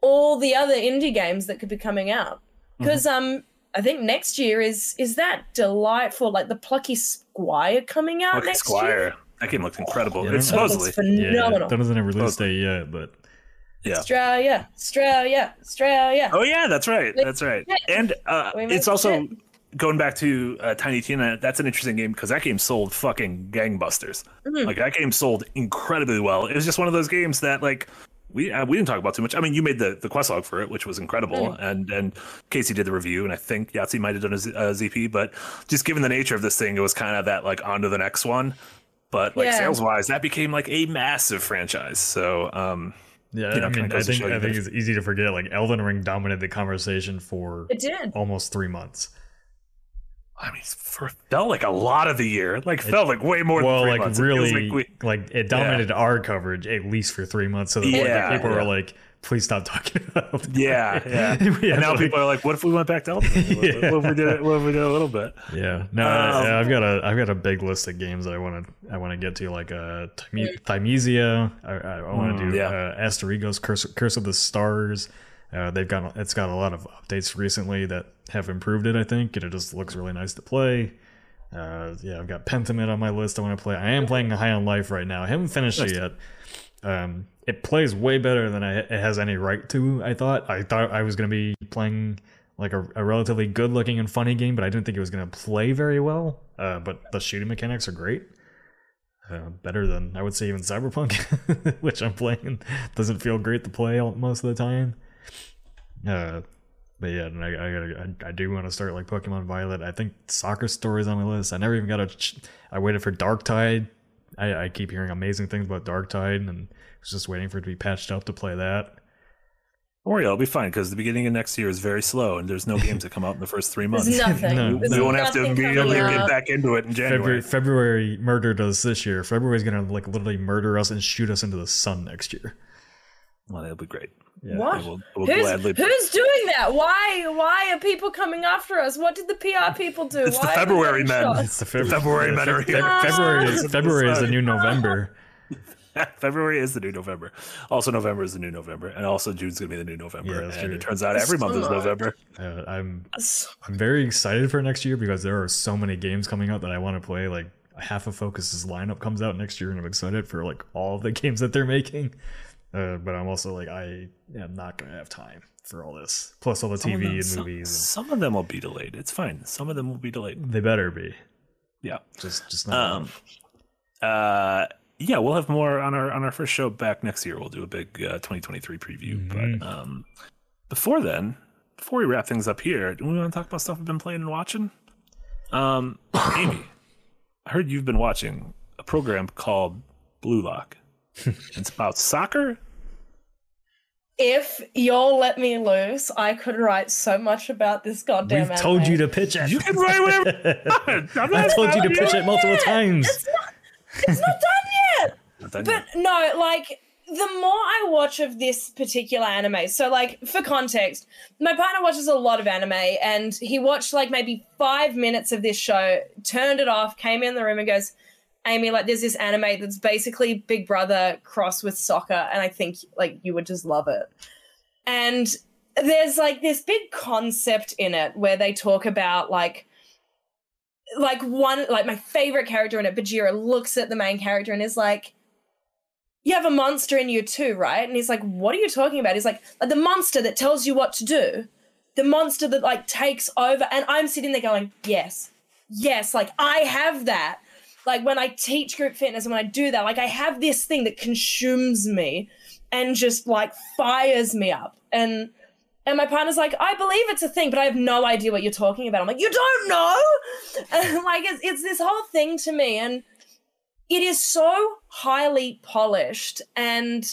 all the other indie games that could be coming out. Because mm-hmm. um, I think next year is is that delightful, like the Plucky Squire coming out Plucky next Squire. year. That game looks incredible. Yeah, it's supposedly phenomenal. Yeah, doesn't have a release date yet, but yeah. Australia, Australia, Australia. Oh yeah, that's right. That's right. And uh, it's also going back to uh, Tiny Tina. That's an interesting game because that game sold fucking gangbusters. Mm-hmm. Like that game sold incredibly well. It was just one of those games that like we uh, we didn't talk about too much. I mean, you made the the quest log for it, which was incredible, mm. and and Casey did the review, and I think Yahtzee might have done a, Z- a ZP. But just given the nature of this thing, it was kind of that like on to the next one. But like yeah. sales wise, that became like a massive franchise. So um, yeah, you know, I mean, I think I think it's easy to forget. Like Elden Ring dominated the conversation for it did almost three months. I mean, for felt like a lot of the year. Like it, felt like way more. Well, like months. really, it like, we, like, it dominated yeah. our coverage at least for three months. So the yeah, people yeah. were like, please stop talking about Yeah, yeah. and now like, people are like, what if we went back to Elden Ring? What, yeah. what, if we did it? What if we did a little bit? Yeah, no, um, yeah, I've got a I've got a big list of games that I want to I want to get to, like uh, Thymesia. I, I, I want to mm, do yeah. uh, Asterigos Curse, Curse of the Stars. Uh, they've got it's got a lot of updates recently that have improved it. I think, and it just looks really nice to play. Uh, yeah, I've got Pentiment on my list. I want to play. I am playing High on Life right now. I haven't finished it yet. Um, it plays way better than I, it has any right to. I thought. I thought I was going to be playing like a, a, relatively good looking and funny game, but I didn't think it was going to play very well. Uh, but the shooting mechanics are great. Uh, better than I would say even Cyberpunk, which I'm playing. Doesn't feel great to play most of the time. Uh, but yeah, I, I, gotta, I, I do want to start like Pokemon Violet. I think Soccer Stories on my list. I never even got a. Ch- I waited for Darktide. I, I keep hearing amazing things about Darktide, and was just waiting for it to be patched up to play that. Don't worry, it'll be fine because the beginning of next year is very slow, and there's no games that come out in the first three months. There's nothing. no, we won't have to immediately get back into it in January. February, February murdered us this year. February is gonna like literally murder us and shoot us into the sun next year. Well, that'll be great. Yeah. What? We'll, we'll who's, who's, doing that? Why? Why are people coming after us? What did the PR people do? It's why the February men. It's the February, February men are here. February, is, February is the new November. February is the new November. Also, November is the new November, and also June's gonna be the new November. Yeah, and true. it turns out every month is November. Uh, I'm I'm very excited for next year because there are so many games coming out that I want to play. Like half of Focus's lineup comes out next year, and I'm excited for like all the games that they're making. Uh, but I'm also like, I am not gonna have time for all this. Plus all the some TV them, and some, movies. Some of them will be delayed. It's fine. Some of them will be delayed. They better be. Yeah. Just just not. Um, uh, yeah, we'll have more on our on our first show back next year. We'll do a big uh, 2023 preview. Mm-hmm. But um, before then, before we wrap things up here, do we want to talk about stuff we've been playing and watching? Um, Amy, I heard you've been watching a program called Blue Lock. it's about soccer. If you'll let me loose, I could write so much about this goddamn. We've anime. told you to pitch it. You can write whatever. I told you to pitch it multiple times. It's not, it's not done yet. Done but yet. no, like the more I watch of this particular anime, so like for context, my partner watches a lot of anime and he watched like maybe five minutes of this show, turned it off, came in the room and goes, Amy, like there's this anime that's basically Big Brother cross with soccer, and I think like you would just love it. And there's like this big concept in it where they talk about like like one like my favorite character in it, Bachira, looks at the main character and is like, you have a monster in you too, right? And he's like, what are you talking about? He's like, like the monster that tells you what to do, the monster that like takes over. And I'm sitting there going, yes, yes, like I have that. Like when I teach group fitness and when I do that, like I have this thing that consumes me and just like fires me up. And and my partner's like, I believe it's a thing, but I have no idea what you're talking about. I'm like, you don't know? Like it's it's this whole thing to me. And it is so highly polished and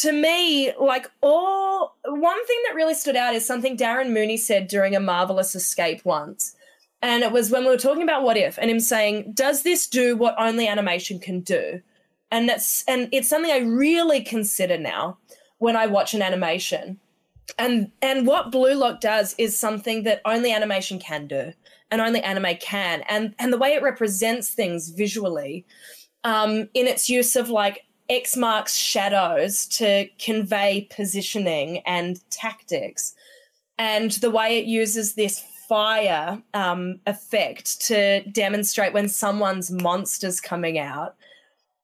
to me like all one thing that really stood out is something darren mooney said during a marvelous escape once and it was when we were talking about what if and him saying does this do what only animation can do? And that's and it's something i really consider now when i watch an animation. And and what blue lock does is something that only animation can do and only anime can. And and the way it represents things visually um, in its use of like X marks shadows to convey positioning and tactics. And the way it uses this fire um, effect to demonstrate when someone's monster's coming out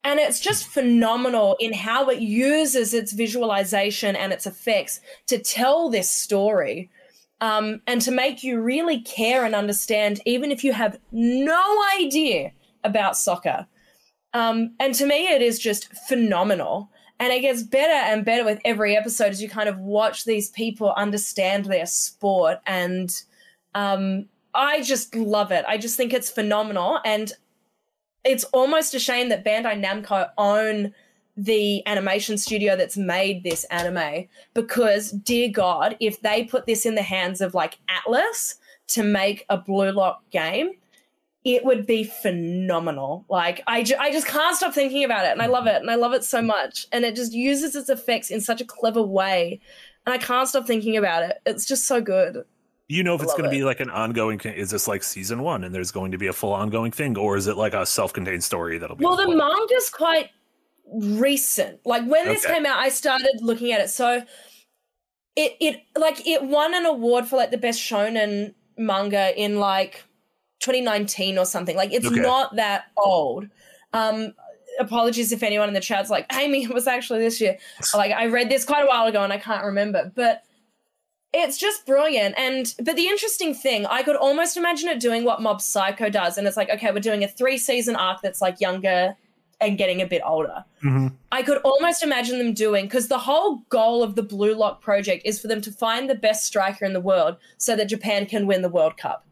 and it's just phenomenal in how it uses its visualization and its effects to tell this story um, and to make you really care and understand, even if you have no idea about soccer. Um, and to me, it is just phenomenal. And it gets better and better with every episode as you kind of watch these people understand their sport. And um, I just love it. I just think it's phenomenal. And it's almost a shame that Bandai Namco own the animation studio that's made this anime because dear god if they put this in the hands of like Atlus to make a blue lock game it would be phenomenal like I, ju- I just can't stop thinking about it and i love it and i love it so much and it just uses its effects in such a clever way and i can't stop thinking about it it's just so good you know if it's going to be like an ongoing is this like season one and there's going to be a full ongoing thing or is it like a self-contained story that'll be well the manga's quite recent. Like when this okay. came out i started looking at it. So it it like it won an award for like the best shonen manga in like 2019 or something. Like it's okay. not that old. Um apologies if anyone in the chat's like amy it was actually this year. Like i read this quite a while ago and i can't remember. But it's just brilliant. And but the interesting thing, I could almost imagine it doing what Mob Psycho does. And it's like, okay, we're doing a three season arc that's like younger and getting a bit older. Mm-hmm. I could almost imagine them doing because the whole goal of the Blue Lock project is for them to find the best striker in the world so that Japan can win the World Cup.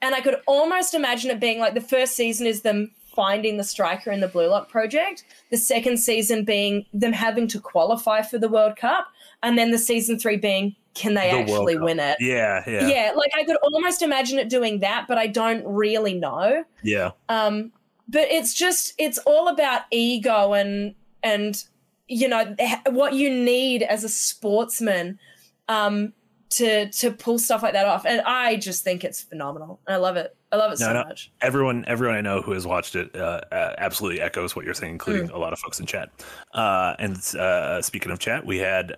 And I could almost imagine it being like the first season is them finding the striker in the Blue Lock project, the second season being them having to qualify for the World Cup, and then the season three being can they the actually win it? Yeah, yeah. Yeah, like I could almost imagine it doing that, but I don't really know. Yeah. Um but it's just it's all about ego and and you know what you need as a sportsman um to to pull stuff like that off and I just think it's phenomenal. I love it. I love it no, so no. much. Everyone, everyone I know who has watched it uh, uh, absolutely echoes what you're saying, including mm. a lot of folks in chat. Uh, and uh, speaking of chat, we had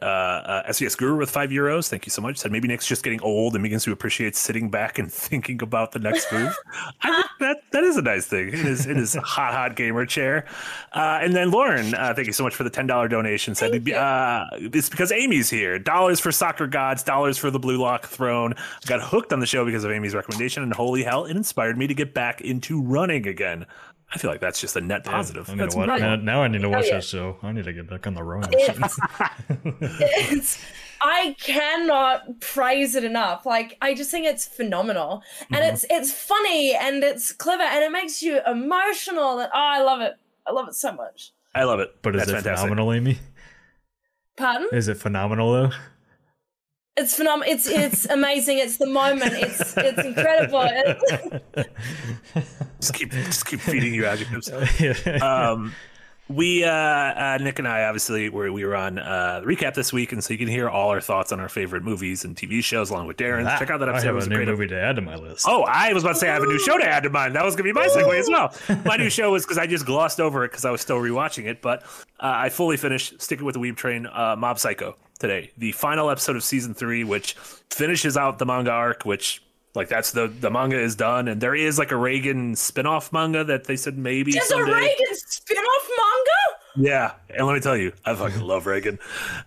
SES uh, Guru with five euros. Thank you so much. Said maybe Nick's just getting old and begins to appreciate sitting back and thinking about the next move. I think that that is a nice thing. It is it is hot hot gamer chair. Uh, and then Lauren, thank you so much for the ten dollar donation. Said it's because Amy's here. Dollars for soccer gods, dollars for the blue lock throne. I got hooked on the show because of Amy's recommendation, and holy hell, it inspired me to get back into running again. I feel like that's just a net positive. Yeah, I now, now, I need to watch oh, yeah. that show. I need to get back on the rowing it's, it's, I cannot praise it enough. Like I just think it's phenomenal, and mm-hmm. it's it's funny and it's clever and it makes you emotional. And oh, I love it. I love it so much. I love it. But that's is it fantastic. phenomenal, Amy? Pardon? Is it phenomenal though? It's phenomenal. It's it's amazing. It's the moment. It's it's incredible. just keep just keep feeding you adjectives. Um, we uh, uh, Nick and I obviously were we were on uh, recap this week, and so you can hear all our thoughts on our favorite movies and TV shows along with Darren. Ah, Check out that episode. I have a new movie to add to my list. Oh, I was about to say I have a new show to add to mine. That was gonna be my segue as well. My new show was because I just glossed over it because I was still rewatching it, but uh, I fully finished sticking with the Weeb Train. Uh, Mob Psycho today, the final episode of season three, which finishes out the manga arc, which like that's the the manga is done, and there is like a Reigen spin-off manga that they said maybe. There's someday. a Reigen spin-off manga. Yeah, and let me tell you, I fucking love Reigen.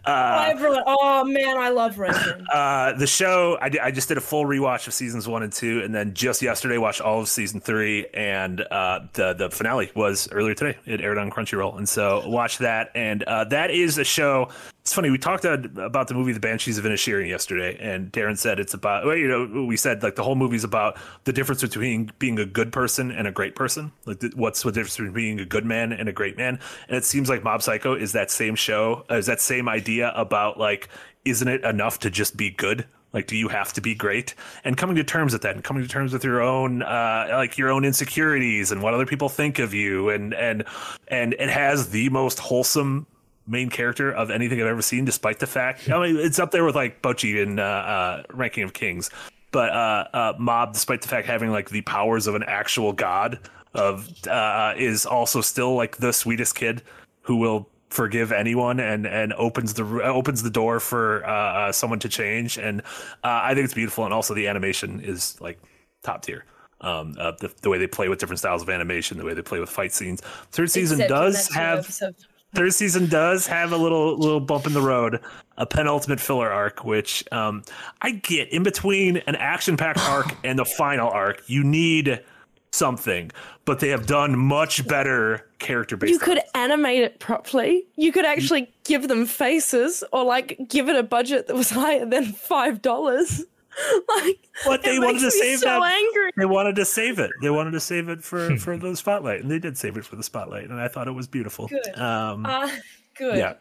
Uh, Everyone, oh man, I love Reigen. Uh, the show, I, I just did a full rewatch of seasons one and two, and then just yesterday watched all of season three, and uh, the the finale was earlier today. It aired on Crunchyroll, and so watch that. And uh, that is a show it's funny. We talked about the movie The Banshees of Inisherin yesterday, and Darren said it's about. Well, you know, we said like the whole movie's about the difference between being a good person and a great person. Like, what's the difference between being a good man and a great man? And it seems like Mob Psycho is that same show, uh, is that same idea about like, isn't it enough to just be good? Like, do you have to be great? And coming to terms with that, and coming to terms with your own, uh, like your own insecurities and what other people think of you, and and and it has the most wholesome main character of anything I've ever seen, despite the fact I mean it's up there with like Bocchi and uh, uh, Ranking of Kings, but uh, uh, Mob, despite the fact having like the powers of an actual god, of uh, is also still like the sweetest kid who will forgive anyone and and opens the opens the door for uh, someone to change, and I think it's beautiful, and also the animation is like top tier. Um, the, the way they play with different styles of animation, the way they play with fight scenes. Third season Except does have. Episode third season does have a little little bump in the road, a penultimate filler arc, which um, I get in between an action packed arc and the final arc. You need something, but they have done much better character based. You could animate it properly. You could actually give them faces, or like give it a budget that was higher than five dollars. like what they wanted to save so that angry. they wanted to save it they wanted to save it for for the spotlight and they did save it for the spotlight and i thought it was beautiful good um uh, good yeah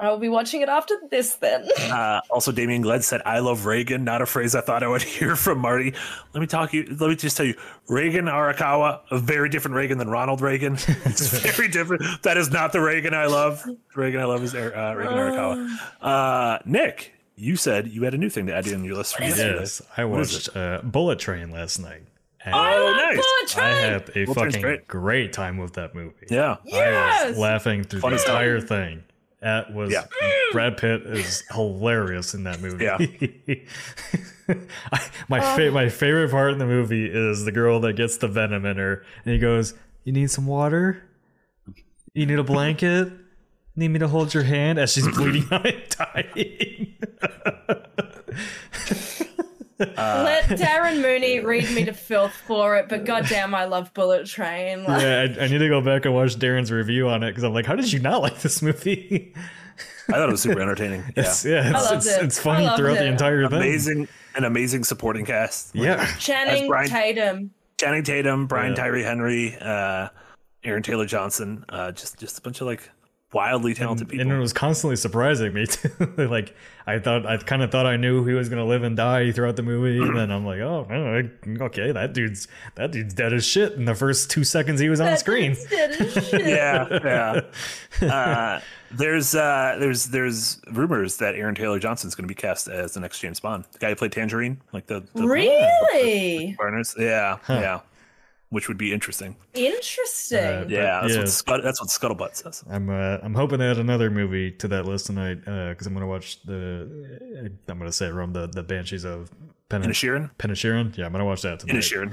I'll be watching it after this then. uh, also, Damien Gled said, I love Reigen, not a phrase I thought I would hear from Marty. Let me talk you, let me just tell you, Reigen Arakawa, a very different Reigen than Ronald Reagan. It's very different. That is not the Reagan I love. Reagan I love is uh, Reigen Arakawa. Uh, Nick, you said you had a new thing to add in your list. For yes, I watched uh, Bullet Train last night. And oh, nice! Bullet Train. I had a Bullet fucking great. great. time with that movie. Yeah, yes! I was laughing through Fun the entire thing. That was yeah. Brad Pitt is hilarious in that movie. Yeah. my fa- my favorite part in the movie is the girl that gets the venom in her, and he goes, "You need some water? You need a blanket? Need me to hold your hand?" As she's bleeding out and dying. Uh, Let Darren Mooney read me to filth for it, but goddamn, I love Bullet Train. Like, yeah, I, I, need to go back and watch Darren's review on it because I'm like, how did you not like this movie? I thought it was super entertaining. Yeah, it's, yeah, it's, it's, it. it's funny throughout it. the entire thing. Amazing, an amazing supporting cast. Yeah, Channing Brian, Tatum, Channing Tatum, Brian yeah. Tyree Henry, uh, Aaron Taylor Johnson, uh, just just a bunch of like wildly talented and, people. and it was constantly surprising me too. like I thought, I kind of thought I knew he was gonna live and die throughout the movie, and then I'm like, oh, okay, that dude's that dude's dead as shit in the first two seconds he was on That screen. dead as shit. yeah, yeah. Uh, there's uh, there's there's rumors that Aaron Taylor Johnson's going to be cast as the next James Bond, the guy who played Tangerine, like the, the Really Barnes. Yeah, yeah. Which would be interesting. interesting. Uh, Yeah, that's yeah. what Scut, that's what Scuttlebutt says. I'm uh, I'm hoping to add another movie to that list tonight because I'm gonna watch the I'm gonna say it wrong the the Banshees of Pen- Inisherin? Penishirin. Yeah, I'm gonna watch that tonight. Inisherin.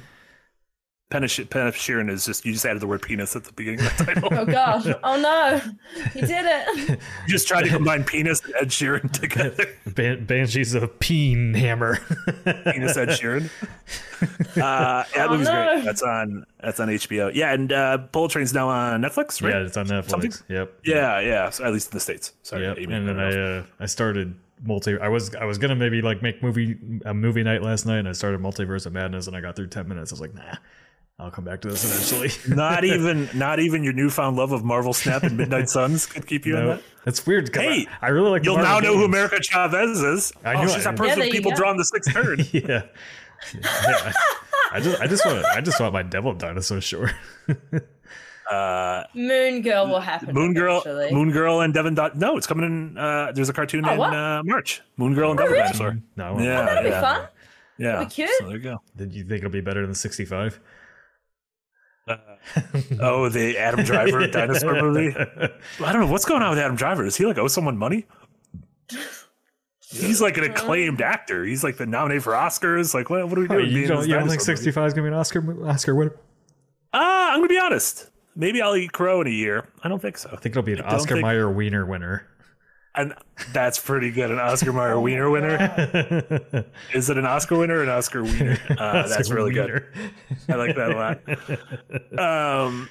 Penish- Penishirin is just you just added the word penis at the beginning of the title. oh gosh. Oh no. You did it. you just tried to combine penis and Ed Sheeran together. Ban- Banshees of Peen Hammer. penis Ed Sheeran. Uh, that Oh, movie's no. great. That's on that's on HBO. Yeah, and uh, Bullet Train's now on Netflix, right? yeah, it's on Netflix. Something- Yep. Yeah, yeah. So at least in the states. Sorry, Yep. Amy. And then I I don't know. uh, I started multi. I was I was gonna maybe like make movie a movie night last night, and I started Multiverse of Madness, and I got through ten minutes. I was like, nah, I'll come back to this eventually. not even not even your newfound love of Marvel Snap and Midnight Suns could keep you in that. it's weird. 'cause Hey, I, I really like. You'll now Marvel know who. America Chavez is. I oh, knew she's it. that person Yeah, with people go. drawing the sixth third. yeah. yeah. I just I just want I just want my Devil Dinosaur short. Uh, Moon Girl will happen. Moon Girl, eventually. Moon Girl, and Devin. Di- no, it's coming in. Uh, there's a cartoon Oh, in uh, March. Moon Girl and Devil really? Dinosaur. no, I want- Yeah, That'd be fun. yeah. Be cute. So there you go. Did you think it'll be better than sixty five? Oh, the Adam Driver dinosaur movie. I don't know what's going on with Adam Driver. Does he like owe someone money? He's like an acclaimed actor. He's like the nominated for Oscars. Like, what, what are we doing? you being in don't, you don't think sixty five is gonna be an Oscar Oscar winner? Uh, I'm gonna be honest. Maybe I'll eat crow in a year. I don't think so. I think it'll be an I don't Oscar think- Mayer Wiener winner. And that's pretty good. An Oscar Mayer Wiener winner. Is it an Oscar winner or an Oscar Wiener? Uh, that's Oscar really good. I like that a lot. Um,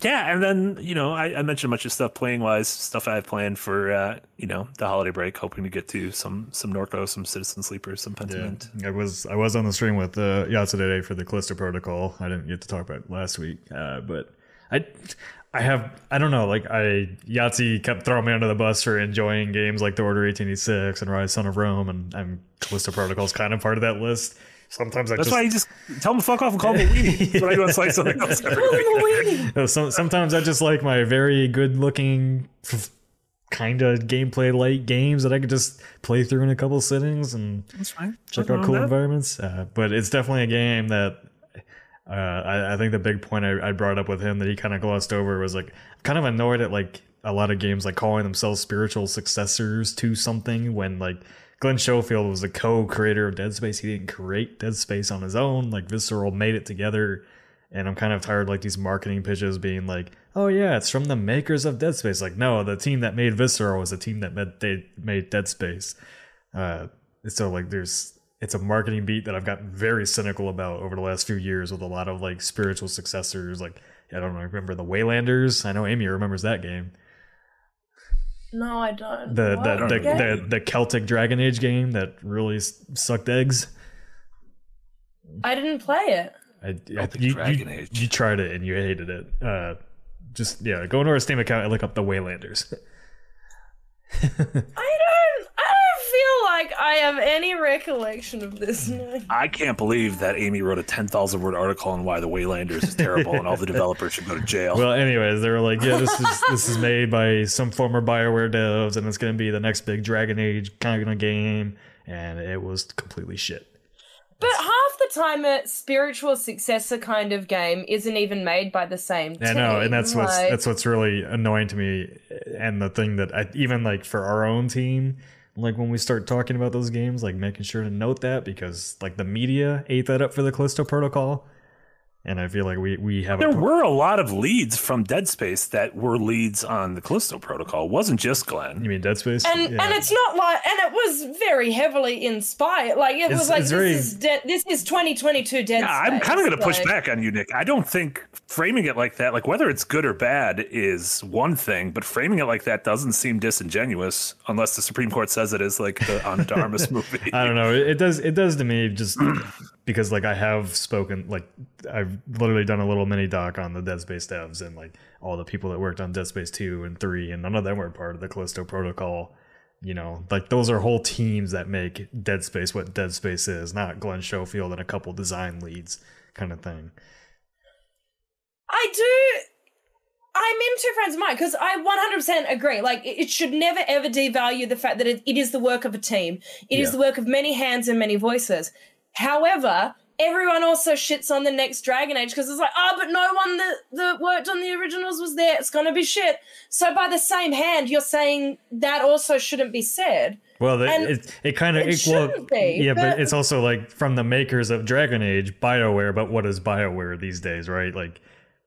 yeah, and then you know I, I mentioned a bunch of stuff playing wise, stuff I have planned for uh, you know the holiday break. Hoping to get to some some Norco, some Citizen Sleepers, some Yeah, Pentiment. I was I was on the stream with uh, Yahtzee today for the Callisto Protocol. I didn't get to talk about it last week, uh, but I I have I don't know like I Yahtzee kept throwing me under the bus for enjoying games like The Order 1886 and Ryse Son of Rome, and I'm Callisto Protocol is kind of part of that list. Sometimes I That's just why you just tell them to fuck off and call me weenie. That's what I do on Slightly Something Else every week. No, some, sometimes I just like my very good looking kind of gameplay light games that I could just play through in a couple sittings and That's fine. check Nothing out cool that. environments. Uh, but it's definitely a game that uh, I, I think the big point I, I brought up with him that he kind of glossed over was like kind of annoyed at like a lot of games like calling themselves spiritual successors to something when like Glenn Schofield was the co-creator of Dead Space. He didn't create Dead Space on his own. Like Visceral made it together. And I'm kind of tired like these marketing pitches being like, "Oh yeah, it's from the makers of Dead Space." Like, no, the team that made Visceral was the team that made, they made Dead Space. Uh, so like, there's it's a marketing beat that I've gotten very cynical about over the last few years with a lot of like spiritual successors. Like, I don't know, remember the Waylanders? I know Amy remembers that game. No, I don't. The What? the the, Okay. the the Celtic Dragon Age game that really sucked eggs. I didn't play it. I, I, Celtic you, Dragon you, Age. you tried it and you hated it. Uh, just yeah, go into our Steam account and look up the Waylanders. I. I don't feel like I have any recollection of this. No. I can't believe that Amy wrote a 10,000 word article on why the Waylanders is terrible and all the developers should go to jail. well, anyways, they were like, yeah, this is this is made by some former Bioware devs, and it's gonna be the next big Dragon Age kind of game, and it was completely shit. But half the time, a spiritual successor kind of game isn't even made by the same. I know, and that's what's that's what's really annoying to me, and the thing that I even like for our own team, like when we start talking about those games, like making sure to note that because like the media ate that up for the Callisto Protocol, and I feel like we we have there a were a lot of leads from Dead Space that were leads on the Callisto Protocol. It wasn't just Glenn. you mean Dead Space, and Yeah. and it's not like and it was very heavily inspired. Like it It's- was like this very- is de- this is 2022 Dead Yeah, I'm kind of going to push like- back on you, Nick. I don't think framing it like that, like whether it's good or bad, is one thing, but framing it like that doesn't seem disingenuous unless the Supreme Court says it is like the Ana de movie. I don't know. It, it does. It does to me just because like I have spoken like I've literally done a little mini doc on the Dead Space devs and like all the people that worked on Dead Space 2 and 3 and none of them were part of the Callisto protocol. You know, like those are whole teams that make Dead Space what Dead Space is, not Glenn Schofield and a couple design leads kind of thing. I do I'm in two friends of mine because I 100% agree. Like, it should never ever devalue the fact that it, it is the work of a team. It yeah. is the work of many hands and many voices. However, everyone also shits on the next Dragon Age because it's like, oh, but no one that, that worked on the originals was there. It's going to be shit. So, by the same hand, you're saying that also shouldn't be said. Well, the, it, it kind of it well, be, yeah, but, but, it's also like from the makers of Dragon Age, Bioware. But what is Bioware these days, right? Like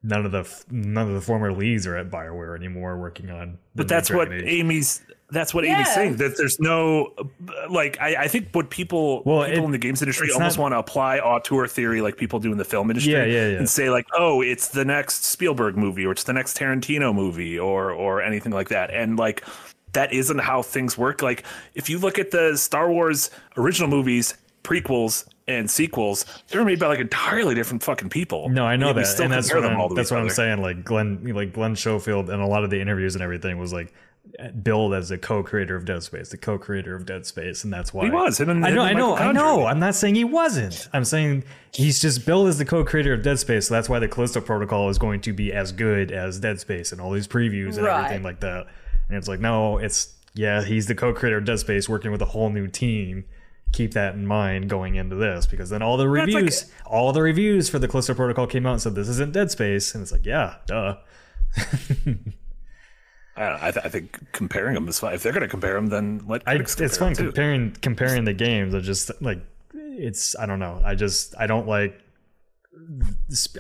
none of the none of the former leads are at Bioware anymore working on. But that's what Age. Amy's. That's what yeah. Amy's saying. That there's no like. I, I think what people well, people it, in the games industry almost not, want to apply auteur theory, like people do in the film industry, yeah, yeah, yeah. and say like, oh, it's the next Spielberg movie, or it's the next Tarantino movie, or or anything like that, and like. That isn't how things work. Like, if you look at the Star Wars original movies, prequels, and sequels, they were made by like entirely different fucking people. No, I know that, and that's what I'm, that's what I'm saying. Like Glenn, like Glenn Schofield, and a lot of the interviews and everything was like billed as a co-creator of Dead Space, the co-creator of Dead Space, and that's why he was. Him and, I know, I know, I know. I'm not saying he wasn't. I'm saying he's just billed as the co-creator of Dead Space, so that's why the Callisto Protocol is going to be as good as Dead Space and all these previews and right. everything like that. And it's like, no, it's yeah, he's the co-creator of Dead Space, working with a whole new team keep that in mind going into this because then all the reviews, like, all the reviews for the Callisto Protocol came out and said this isn't Dead Space, and it's like, yeah, duh. I, know, I, th- I, think comparing them is fine. If they're going to compare them, then let I, it's fun comparing comparing the games. I just like it's I don't know. I just I don't like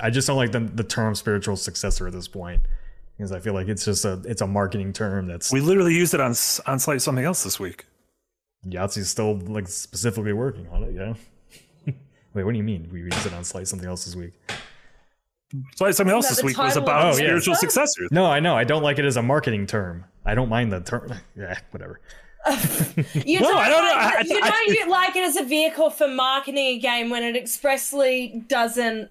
I just don't like the the term spiritual successor at this point because I feel like it's just a it's a marketing term that's we literally used it on on slight something else this week. Yahtzee's still like specifically working on it. Yeah. Wait, what do you mean? We used it on Slightly Something Else this week. Slightly Something Else this week was about oh, spiritual yeah. successors. No, I know. I don't like it as a marketing term. I don't mind the term. Yeah, whatever. you no, don't I don't like, know. you know you like it as a vehicle for marketing a game when it expressly doesn't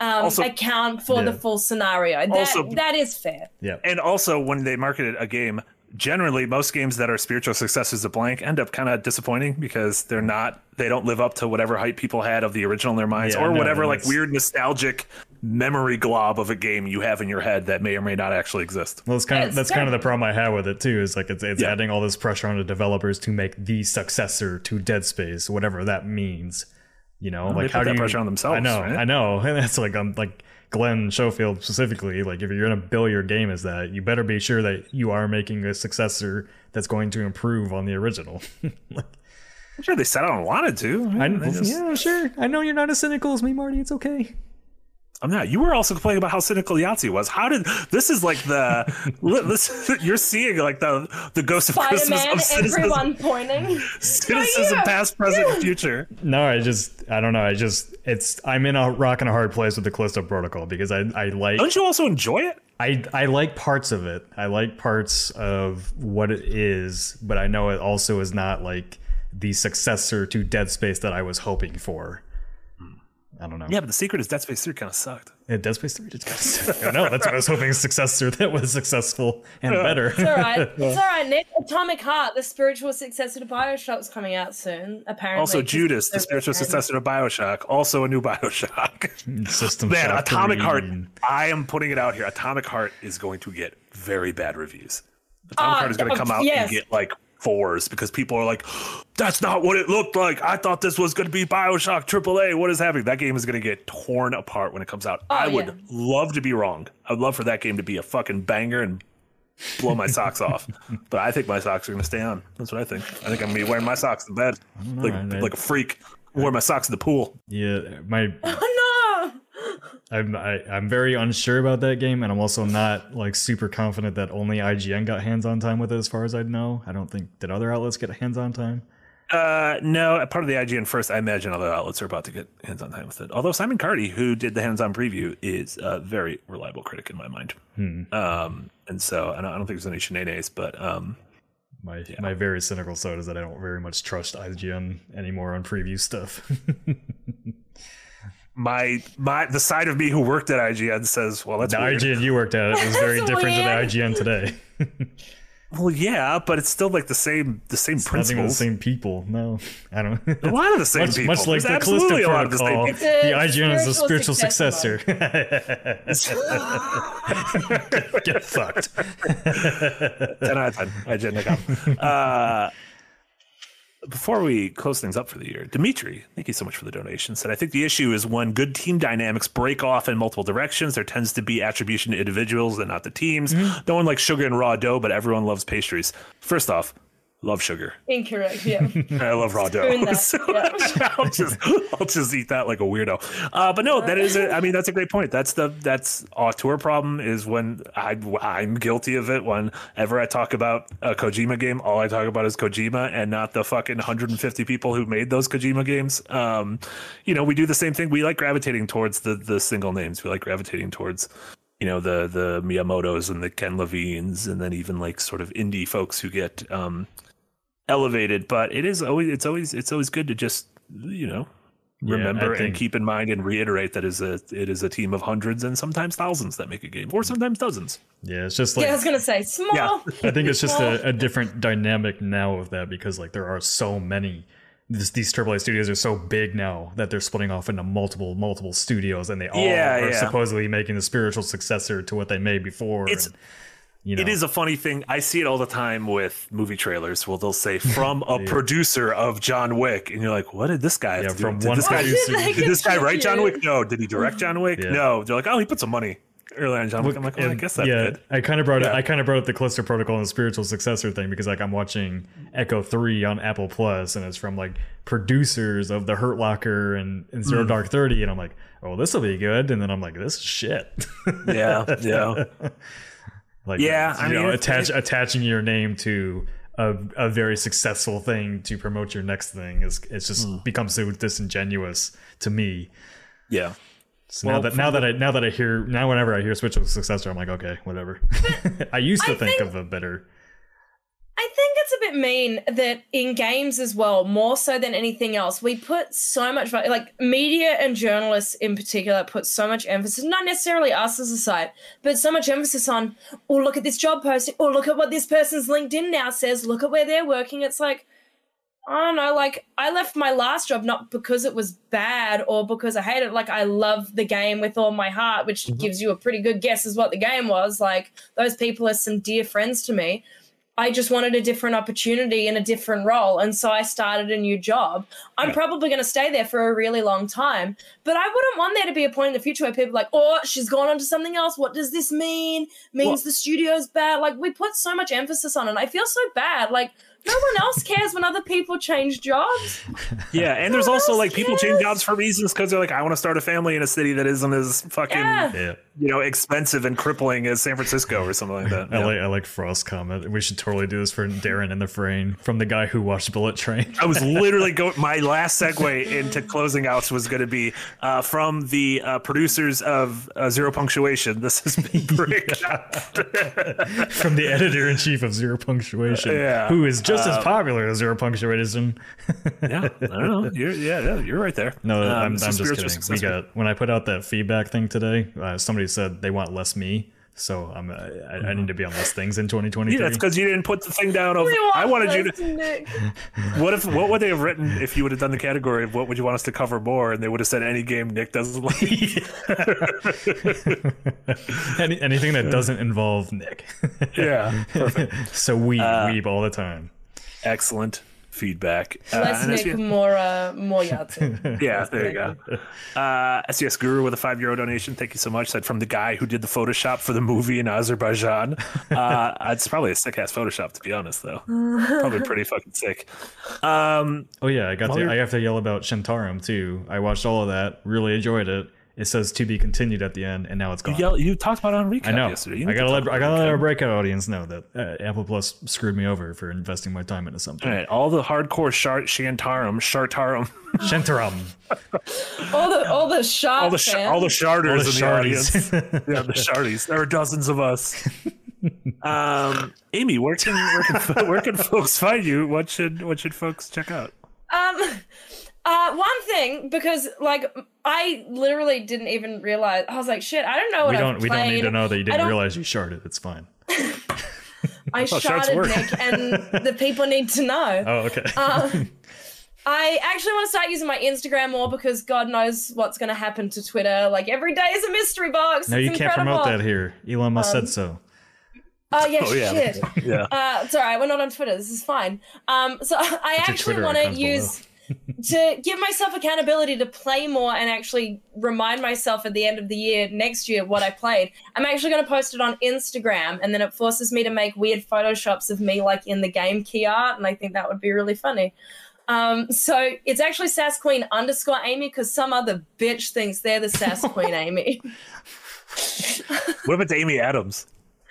um, also, account for yeah. the full scenario. That, also, that is fair. Yeah. And also, when they marketed a game, generally most games that are spiritual successors of blank end up kind of disappointing because they're not they don't live up to whatever hype people had of the original in their minds yeah, or no, whatever like weird nostalgic memory glob of a game you have in your head that may or may not actually exist. Well, it's kind of that's kind of the problem I have with it too. Is like it's, it's yeah. adding all this pressure on the developers to make the successor to Dead Space, whatever that means. You know, well, like how do you pressure on themselves? I know, right? I know, and that's like I'm like Glenn Schofield specifically, like if you're going to bill your game as that, you better be sure that you are making a successor that's going to improve on the original. like, I'm sure they set out and wanted to. I, just... Yeah, sure. I know you're not as cynical as me, Marty. It's okay. Oh, I'm not. You were also complaining about how cynical Yahtzee was. How did this is like the this, you're seeing like the the ghost of Christmas of cynicism. Everyone pointing. cynicism, past, present, future. No, I just I don't know. I just it's I'm in a rock and a hard place with the Callisto Protocol because I I like. Don't you also enjoy it? I I like parts of it. I like parts of what it is, but I know it also is not like the successor to Dead Space that I was hoping for. I don't know. Yeah, but the secret is Dead Space 3 kind of sucked. Yeah, Dead Space 3 just kind of sucked. I know. That's what I was hoping a successor that was successful and better. It's all right. It's all right, Nick. Atomic Heart, the spiritual successor to Bioshock's coming out soon, apparently. Also, Judas, the spiritual successor to Bioshock, also a new Bioshock. System Man, Atomic Heart, I am putting it out here. Atomic Heart is going to get very bad reviews. Atomic uh, Heart is going to come out yes. and get like fours because people are like, that's not what it looked like. I thought this was going to be Bioshock AAA. What is happening? That game is going to get torn apart when it comes out. Oh, I would yeah. love to be wrong. I'd love for that game to be a fucking banger and blow my socks off. But I think my socks are going to stay on. That's what I think. I think I'm going to be wearing my socks in bed like, like a freak. Wear my socks in the pool. Yeah, my. Oh, no! I'm I, am i am very unsure about that game, and I'm also not like super confident that only IGN got hands-on time with it. As far as I know, I don't think did other outlets get hands-on time. Uh, no, part of the IGN first. I imagine other outlets are about to get hands-on time with it. Although Simon Cardy, who did the hands-on preview, is a very reliable critic in my mind. Hmm. Um, and so I don't, I don't think there's any shenanigans, but um, my yeah. my very cynical side is that I don't very much trust IGN anymore on preview stuff. my my the side of me who worked at IGN says, "Well, that's the weird. IGN you worked at it was very different weird. to the IGN today." Well, yeah, but it's still like the same the same it's principles. the same people. No, I don't. a lot of the same much, people. Much like There's the Callisto Protocol, the, the IGN is a spiritual successor. Get fucked. ten out of ten. IGN. Uh, before we close things up for the year, Dimitri, thank you so much for the donation. Said I think the issue is when good team dynamics break off in multiple directions, there tends to be attribution to individuals and not the teams. Mm-hmm. No one likes sugar and raw dough, but everyone loves pastries. First off, love sugar. Incorrect. Yeah. I love raw dough. So yeah. I'll just I'll just eat that like a weirdo. Uh, but no, that is a, I mean that's a great point. That's the that's auteur problem is when I I'm guilty of it. Whenever I talk about a Kojima game, all I talk about is Kojima and not the fucking 150 people who made those Kojima games. Um, you know, we do the same thing. We like gravitating towards the the single names. We like gravitating towards you know the the Miyamotos and the Ken Levines, and then even like sort of indie folks who get um, elevated, but it is always it's always it's always good to just you know remember yeah, and keep in mind and reiterate that is a it is a team of hundreds and sometimes thousands that make a game or sometimes dozens yeah it's just like yeah i was gonna say small yeah. i think it's just a, a, different dynamic now of that because like there are so many this, these AAA studios are so big now that they're splitting off into multiple multiple studios and they all yeah, are yeah. supposedly making the spiritual successor to what they made before it's and, you know. It is a funny thing. I see it all the time with movie trailers. Well, they'll say from a yeah. producer of John Wick, and you're like, "What did this guy? Yeah, from did one this guy, did this guy write John Wick? No. Did he direct John Wick? Yeah. No. They're like, "Oh, he put some money." Early on, John Wick. I'm like, well, I guess that's yeah, good. I kind of brought yeah. it. I kind of brought up the Callisto Protocol and the spiritual successor thing because like I'm watching Echo Three on Apple Plus, and it's from like producers of the Hurt Locker and, and Zero mm. Dark Thirty, and I'm like, oh, this will be good, and then I'm like, this is shit. yeah, yeah. Like yeah, I mean, know, attach, attaching your name to a, a very successful thing to promote your next thing is it's just mm. becomes so disingenuous to me. Yeah. So well, now that now that I now that I hear now whenever I hear switch of successor, I'm like, okay, whatever. I used to I think, think of a better I think it's a bit mean that in games as well, more so than anything else, we put so much like media and journalists in particular put so much emphasis, not necessarily us as a site, but so much emphasis on, oh, look at this job posting, or oh, look at what this person's LinkedIn now says, look at where they're working. It's like, I don't know, like I left my last job not because it was bad or because I hated it. Like I love the game with all my heart, which mm-hmm. gives you a pretty good guess as what the game was. Like those people are some dear friends to me I just wanted a different opportunity and a different role. And so I started a new job. I'm yeah. probably going to stay there for a really long time. But I wouldn't want there to be a point in the future where people are like, oh, she's gone on to something else. What does this mean? Means well, the studio's bad. Like, we put so much emphasis on it. I feel so bad. Like, no one else cares when other people change jobs. Yeah, and no there's also like cares. people change jobs for reasons because they're like, I want to start a family in a city that isn't as fucking yeah. You know expensive and crippling as San Francisco or something like that. I yeah. like I like Frost comment. We should totally do this for Darren in the frame from the guy who watched Bullet Train. I was literally going. My last segue into closing outs was going to be uh, from the uh, producers of uh, Zero Punctuation. This has been great. from the editor in chief of Zero Punctuation, yeah. who is just as uh, popular as zero punctuation. yeah, I don't know. You're, yeah, yeah, you're right there. No, um, I'm, I'm just kidding. We got when I put out that feedback thing today. Uh, somebody said they want less me. So I'm, uh, I, I, need to be on less things in 2023. Yeah, that's because you didn't put the thing down of. I wanted you to. Nick. What if? What would they have written if you would have done the category of what would you want us to cover more? And they would have said any game Nick doesn't like. any, anything that doesn't involve Nick. yeah, perfect. so we uh, weep all the time excellent feedback. Uh, Let's make you, more uh, more Yahtzee. yeah, there you go. Uh, SES Guru with a five euro donation. Thank you so much. Said from the guy who did the Photoshop for the movie in Azerbaijan. Uh, it's probably a sick ass Photoshop to be honest, though. probably pretty fucking sick. Um, oh yeah, I got to. I have to yell about Shantaram too. I watched all of that. Really enjoyed it it says to be continued at the end, and now it's gone. You, yell, you talked about it on recap I know. yesterday. I gotta let I gotta let our breakout audience know that uh, Apple Plus screwed me over for investing my time into something. All right, all the hardcore shart shantarum, shartarum, shantarum, all the all the shart all the sh- all the sharters all the in the audience. yeah, the sharties. There are dozens of us. um, Amy, where can where can, where can folks find you? What should what should folks check out? Um Uh, one thing because like I literally didn't even realize. I was like, shit. I don't know what we don't. I've we don't need to know that you didn't realize you sharded. It's fine. I Oh, sharded work. Nick, and the people need to know. Oh, okay. Um, I actually want to start using my Instagram more because God knows what's going to happen to Twitter. Like every day is a mystery box. no, It's you can't promote that here. Elon Musk Um, said so. Oh yeah, Oh yeah, shit. yeah. Uh, it's all right. We're not on Twitter. This is fine. Um, so I your actually want to use. below. Use to give myself accountability to play more and actually remind myself at the end of the year next year what I played. I'm actually going to post it on Instagram, and then it forces me to make weird photoshops of me like in the game key art, and I think that would be really funny. Um, so it's actually Sass Queen underscore Amy because some other bitch thinks they're the Sass Queen Amy. What if it's Amy Adams,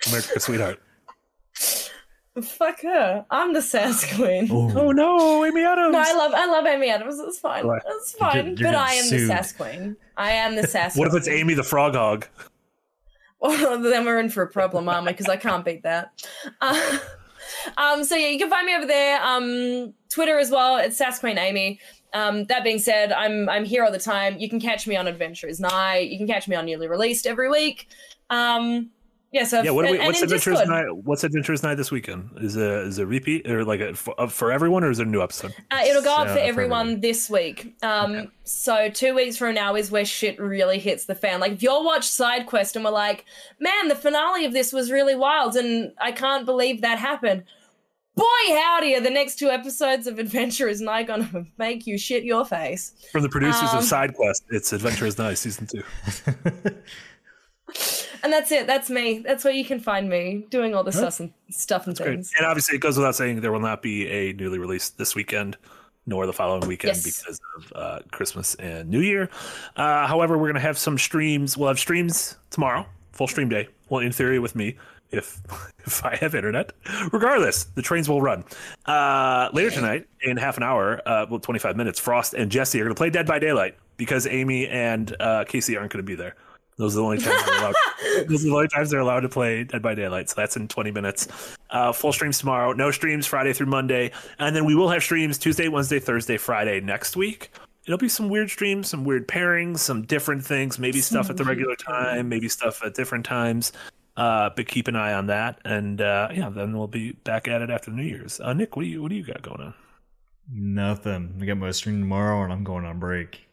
America's sweetheart? Fuck her. I'm the Sass Queen. Oh no, Amy Adams. No, I love I love Amy Adams. It's fine. Right. It's fine. you're but I am sued. the sass queen. I am the sass. what if it's. Amy the Frog Hog? Well, then we're in for a problem, aren't we? Because I can't beat that. Uh, um, so yeah, you can find me over there. Um, Twitter as well. It's Sass Queen Amy. Um, that being said, I'm I'm here all the time. You can catch me on Adventurers Night. You can catch me on newly released every week. Um, yeah. So Yeah, what are we, and- and what's in Adventures Discord. Night? What's Adventures Night this weekend? Is a is a repeat or like a, for, for everyone, or is it a new episode? Uh, it'll go up Yeah, for for everyone everyone. this week. Um, Okay. So two weeks from now is where shit really hits the fan. Like if you'll watch Side Quest and we're like, man, the finale of this was really wild, and I can't believe that happened. Boy, howdy, are the next two episodes of Adventurers Night gonna make you shit your face. From the producers Um, of Side Quest, it's Adventures Night season two. And that's it. That's me. That's where you can find me doing all the stuff and stuff and Great. things. And obviously, it goes without saying there will not be a newly released this weekend, nor the following weekend Yes. because of uh, Christmas and New Year. Uh, however, we're going to have some streams. We'll have streams tomorrow, full stream day. Well, in theory, with me, if if I have internet. Regardless, the trains will run. Uh, later tonight, in half an hour, uh, well, 25 minutes, Frost and Jesse are going to play Dead by Daylight because Amy and uh, Casey aren't going to be there. Those are the only times they're allowed. those are the only times they're allowed to play Dead by Daylight. So that's in 20 minutes. Uh, full streams tomorrow. No streams Friday through Monday, and then we will have streams Tuesday, Wednesday, Thursday, Friday next week. It'll be some weird streams, some weird pairings, some different things. Maybe stuff at the regular time, maybe stuff at different times. Uh, but keep an eye on that, and uh, yeah, then we'll be back at it after New Year's. Uh, Nick, what do you what do you got going on? Nothing. I got my stream tomorrow, and I'm going on break.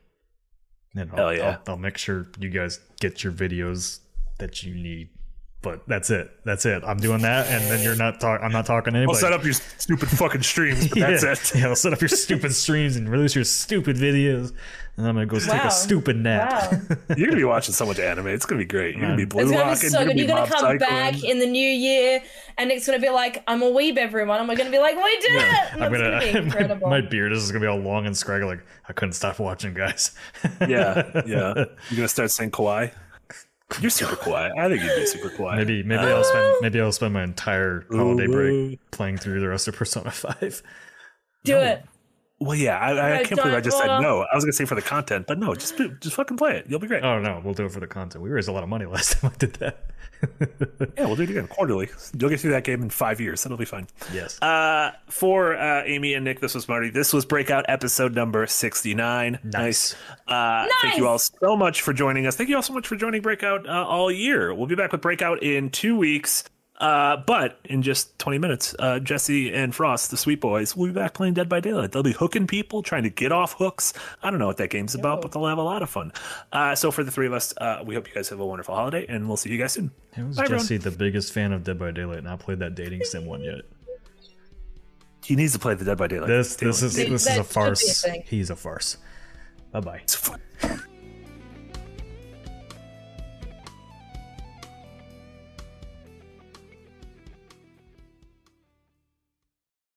And I'll, Hell yeah. I'll, I'll make sure you guys get your videos that you need. But that's it. That's it. I'm doing that, and then you're not talking. I'm not talking to I'll set up your stupid fucking streams, but that's yeah. it. Yeah, I'll set up your stupid streams and release your stupid videos, and I'm gonna go take a stupid nap. Wow. You're gonna be watching so much anime. It's gonna be great. You're gonna be blue It's rocking. so you're good. You're gonna come Psychoing. back in the new year, and it's gonna be like, "I'm a weeb, everyone," and we're gonna be like, "We did it!" And I'm it's gonna, gonna be incredible. my, my beard is gonna be all long and scraggly. Like I couldn't stop watching, guys. Yeah, yeah. You're gonna start saying kawaii. You're super quiet. I think you'd be super quiet. maybe maybe I'll spend maybe I'll spend my entire holiday Ooh. break playing through the rest of Persona Five. Do it. Well, yeah. I, I can't believe I just said no. I was gonna say for the content, but no. Just just fucking play it. You'll be great. Oh no, we'll do it for the content. We raised a lot of money last time I did that. Yeah, we'll do it again quarterly. You'll get through that game in five years. That'll be fine. yes. Uh, for uh, Amy and Nick, this was Marty. This was Breakout episode number 69. Nice. Uh, Thank you all so much for joining us. Thank you all so much for joining Breakout uh, all year. We'll be back with Breakout in two weeks. Uh, but in just 20 minutes, uh, Jesse and Frost, the Sweet Boys, will be back playing Dead by Daylight. They'll be hooking people, trying to get off hooks. I don't know what that game's about, but they'll have a lot of fun. Uh, so for the three of us, uh, we hope you guys have a wonderful holiday, and we'll see you guys soon. It was Bye, everyone. Jesse the biggest fan of Dead by Daylight, not played that dating sim one yet. He needs to play the Dead by Daylight. This this is this is a a farce. thing. He's a farce. Bye bye. It's fun.